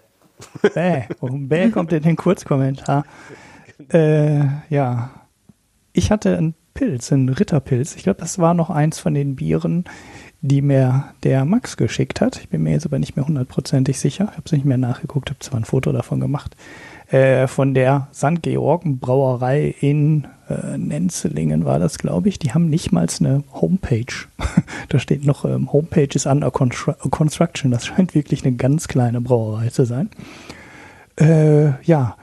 Bäh. Warum Bäh kommt in den Kurzkommentar? [laughs] Äh, ja. Ich hatte ein Pilz, ein Ritterpilz. Ich glaube, das war noch eins von den Bieren, die mir der Max geschickt hat. Ich bin mir jetzt aber nicht mehr hundertprozentig sicher. Ich habe es nicht mehr nachgeguckt, habe zwar ein Foto davon gemacht. Äh, von der St. Georgen Brauerei in äh, Nenzelingen war das, glaube ich. Die haben nicht mal eine Homepage. [laughs] da steht noch ähm, Homepage is under construction. Das scheint wirklich eine ganz kleine Brauerei zu sein. Äh, ja,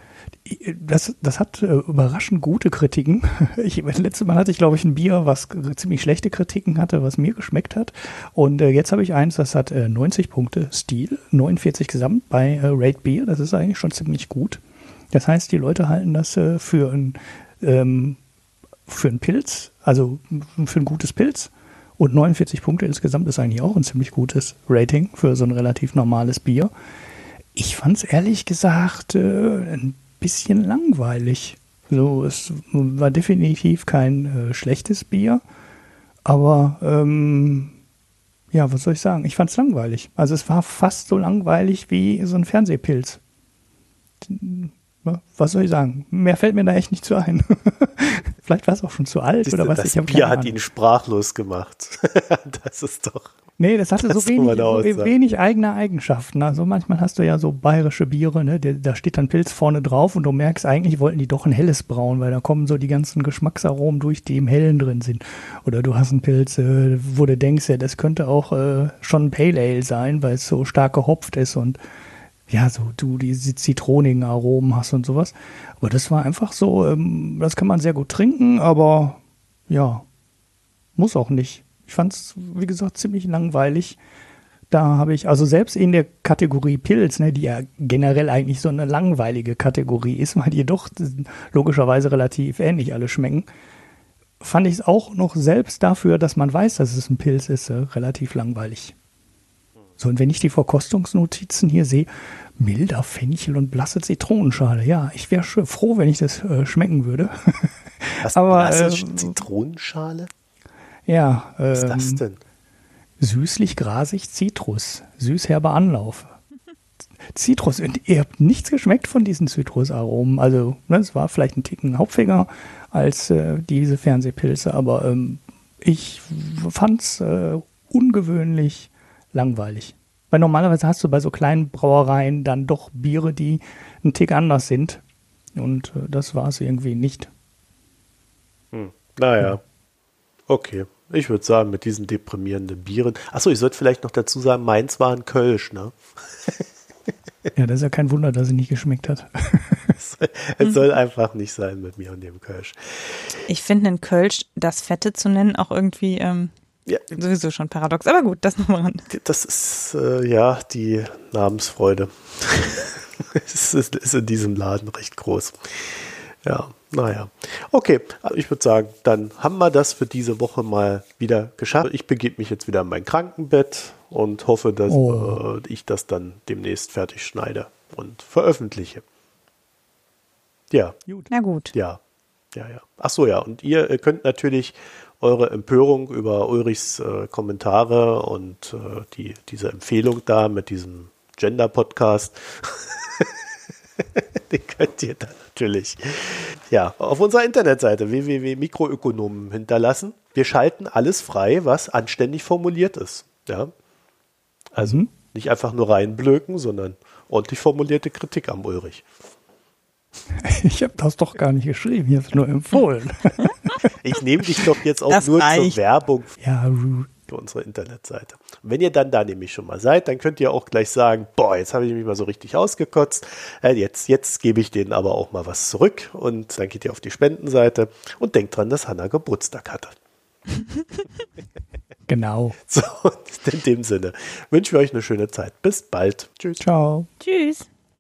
das, das hat äh, überraschend gute Kritiken. [laughs] Ich, letztes Mal hatte ich, glaube ich, ein Bier, was ziemlich schlechte Kritiken hatte, was mir geschmeckt hat. Und äh, jetzt habe ich eins, das hat äh, 90 Punkte Stil, 49 gesamt bei äh, Rate Beer. Das ist eigentlich schon ziemlich gut. Das heißt, die Leute halten das äh, für ein ähm, für einen Pilz, also für ein gutes Pilz. Und 49 Punkte insgesamt ist eigentlich auch ein ziemlich gutes Rating für so ein relativ normales Bier. Ich fand es ehrlich gesagt äh, ein bisschen langweilig. So, es war definitiv kein äh, schlechtes Bier, aber ähm, ja, was soll ich sagen? Ich fand es langweilig. Also es war fast so langweilig wie so ein Fernsehpilz. Was soll ich sagen? Mehr fällt mir da echt nicht zu ein. [laughs] Vielleicht war es auch schon zu alt das, oder was. Das ich Bier hat ihn sprachlos gemacht. [laughs] das ist doch. Nee, das hatte das so, wenig, so wenig eigene Eigenschaften. Also manchmal hast du ja so bayerische Biere, ne? da steht dann Pilz vorne drauf und du merkst, eigentlich wollten die doch ein helles Brauen, weil da kommen so die ganzen Geschmacksaromen durch, die im Hellen drin sind. Oder du hast einen Pilz, äh, wo du denkst, ja, das könnte auch äh, schon ein Pale Ale sein, weil es so stark gehopft ist und ja, so du diese zitronigen Aromen hast und sowas. Aber das war einfach so, ähm, das kann man sehr gut trinken, aber ja, muss auch nicht. Ich fand es, wie gesagt, ziemlich langweilig. Da habe ich, also selbst in der Kategorie Pilz, ne, die ja generell eigentlich so eine langweilige Kategorie ist, weil die doch logischerweise relativ ähnlich alle schmecken, fand ich es auch noch selbst dafür, dass man weiß, dass es ein Pilz ist, äh, relativ langweilig. So, und wenn ich die Verkostungsnotizen hier sehe, milder Fenchel und blasse Zitronenschale. Ja, ich wäre froh, wenn ich das äh, schmecken würde. Was, [laughs] Aber blasse äh, Zitronenschale? Ja. Ähm, Was ist das ähm, denn? Süßlich, grasig, Zitrus. Süßherber Anlauf. Zitrus. Und ihr habt nichts geschmeckt von diesen Zitrusaromen. Also, ne, es war vielleicht ein Ticken hauptfinger als äh, diese Fernsehpilze, aber ähm, ich fand es äh, ungewöhnlich langweilig. Weil normalerweise hast du bei so kleinen Brauereien dann doch Biere, die einen Tick anders sind. Und äh, das war es irgendwie nicht. Hm. Naja. Ja. Okay. Ich würde sagen, mit diesen deprimierenden Bieren. Achso, ich sollte vielleicht noch dazu sagen, meins war ein Kölsch, ne? [laughs] ja, das ist ja kein Wunder, dass sie nicht geschmeckt hat. [laughs] es soll einfach nicht sein mit mir und dem Kölsch. Ich finde einen Kölsch, das Fette zu nennen, auch irgendwie ähm, ja. Sowieso schon paradox, aber gut, das nochmal ran. Das ist äh, ja die Namensfreude. [laughs] es ist, ist, in diesem Laden recht groß. Ja, naja. Okay, ich würde sagen, dann haben wir das für diese Woche mal wieder geschafft. Ich begebe mich jetzt wieder in mein Krankenbett und hoffe, dass oh. äh, ich das dann demnächst fertig schneide und veröffentliche. Ja. Gut. Na gut. Ja. Ja, ja. Ach so, ja. Und ihr könnt natürlich eure Empörung über Ulrichs äh, Kommentare und äh, die, diese Empfehlung da mit diesem Gender-Podcast. [laughs] Den könnt ihr dann natürlich ja, auf unserer Internetseite www.mikroökonomen hinterlassen. Wir schalten alles frei, was anständig formuliert ist. Ja? Also mhm. nicht einfach nur reinblöken, sondern ordentlich formulierte Kritik am Ulrich. [laughs] Ich habe das doch gar nicht geschrieben, ich habe es nur empfohlen. [laughs] Ich nehme dich doch jetzt auch das nur reicht. zur Werbung ja, für unsere Internetseite. Und wenn ihr dann da nämlich schon mal seid, dann könnt ihr auch gleich sagen, boah, jetzt habe ich mich mal so richtig ausgekotzt. Äh, jetzt, jetzt gebe ich denen aber auch mal was zurück. Und dann geht ihr auf die Spendenseite und denkt dran, dass Hanna Geburtstag hatte. [laughs] genau. So, [laughs] in dem Sinne wünschen wir euch eine schöne Zeit. Bis bald. Tschüss. Ciao. Tschüss.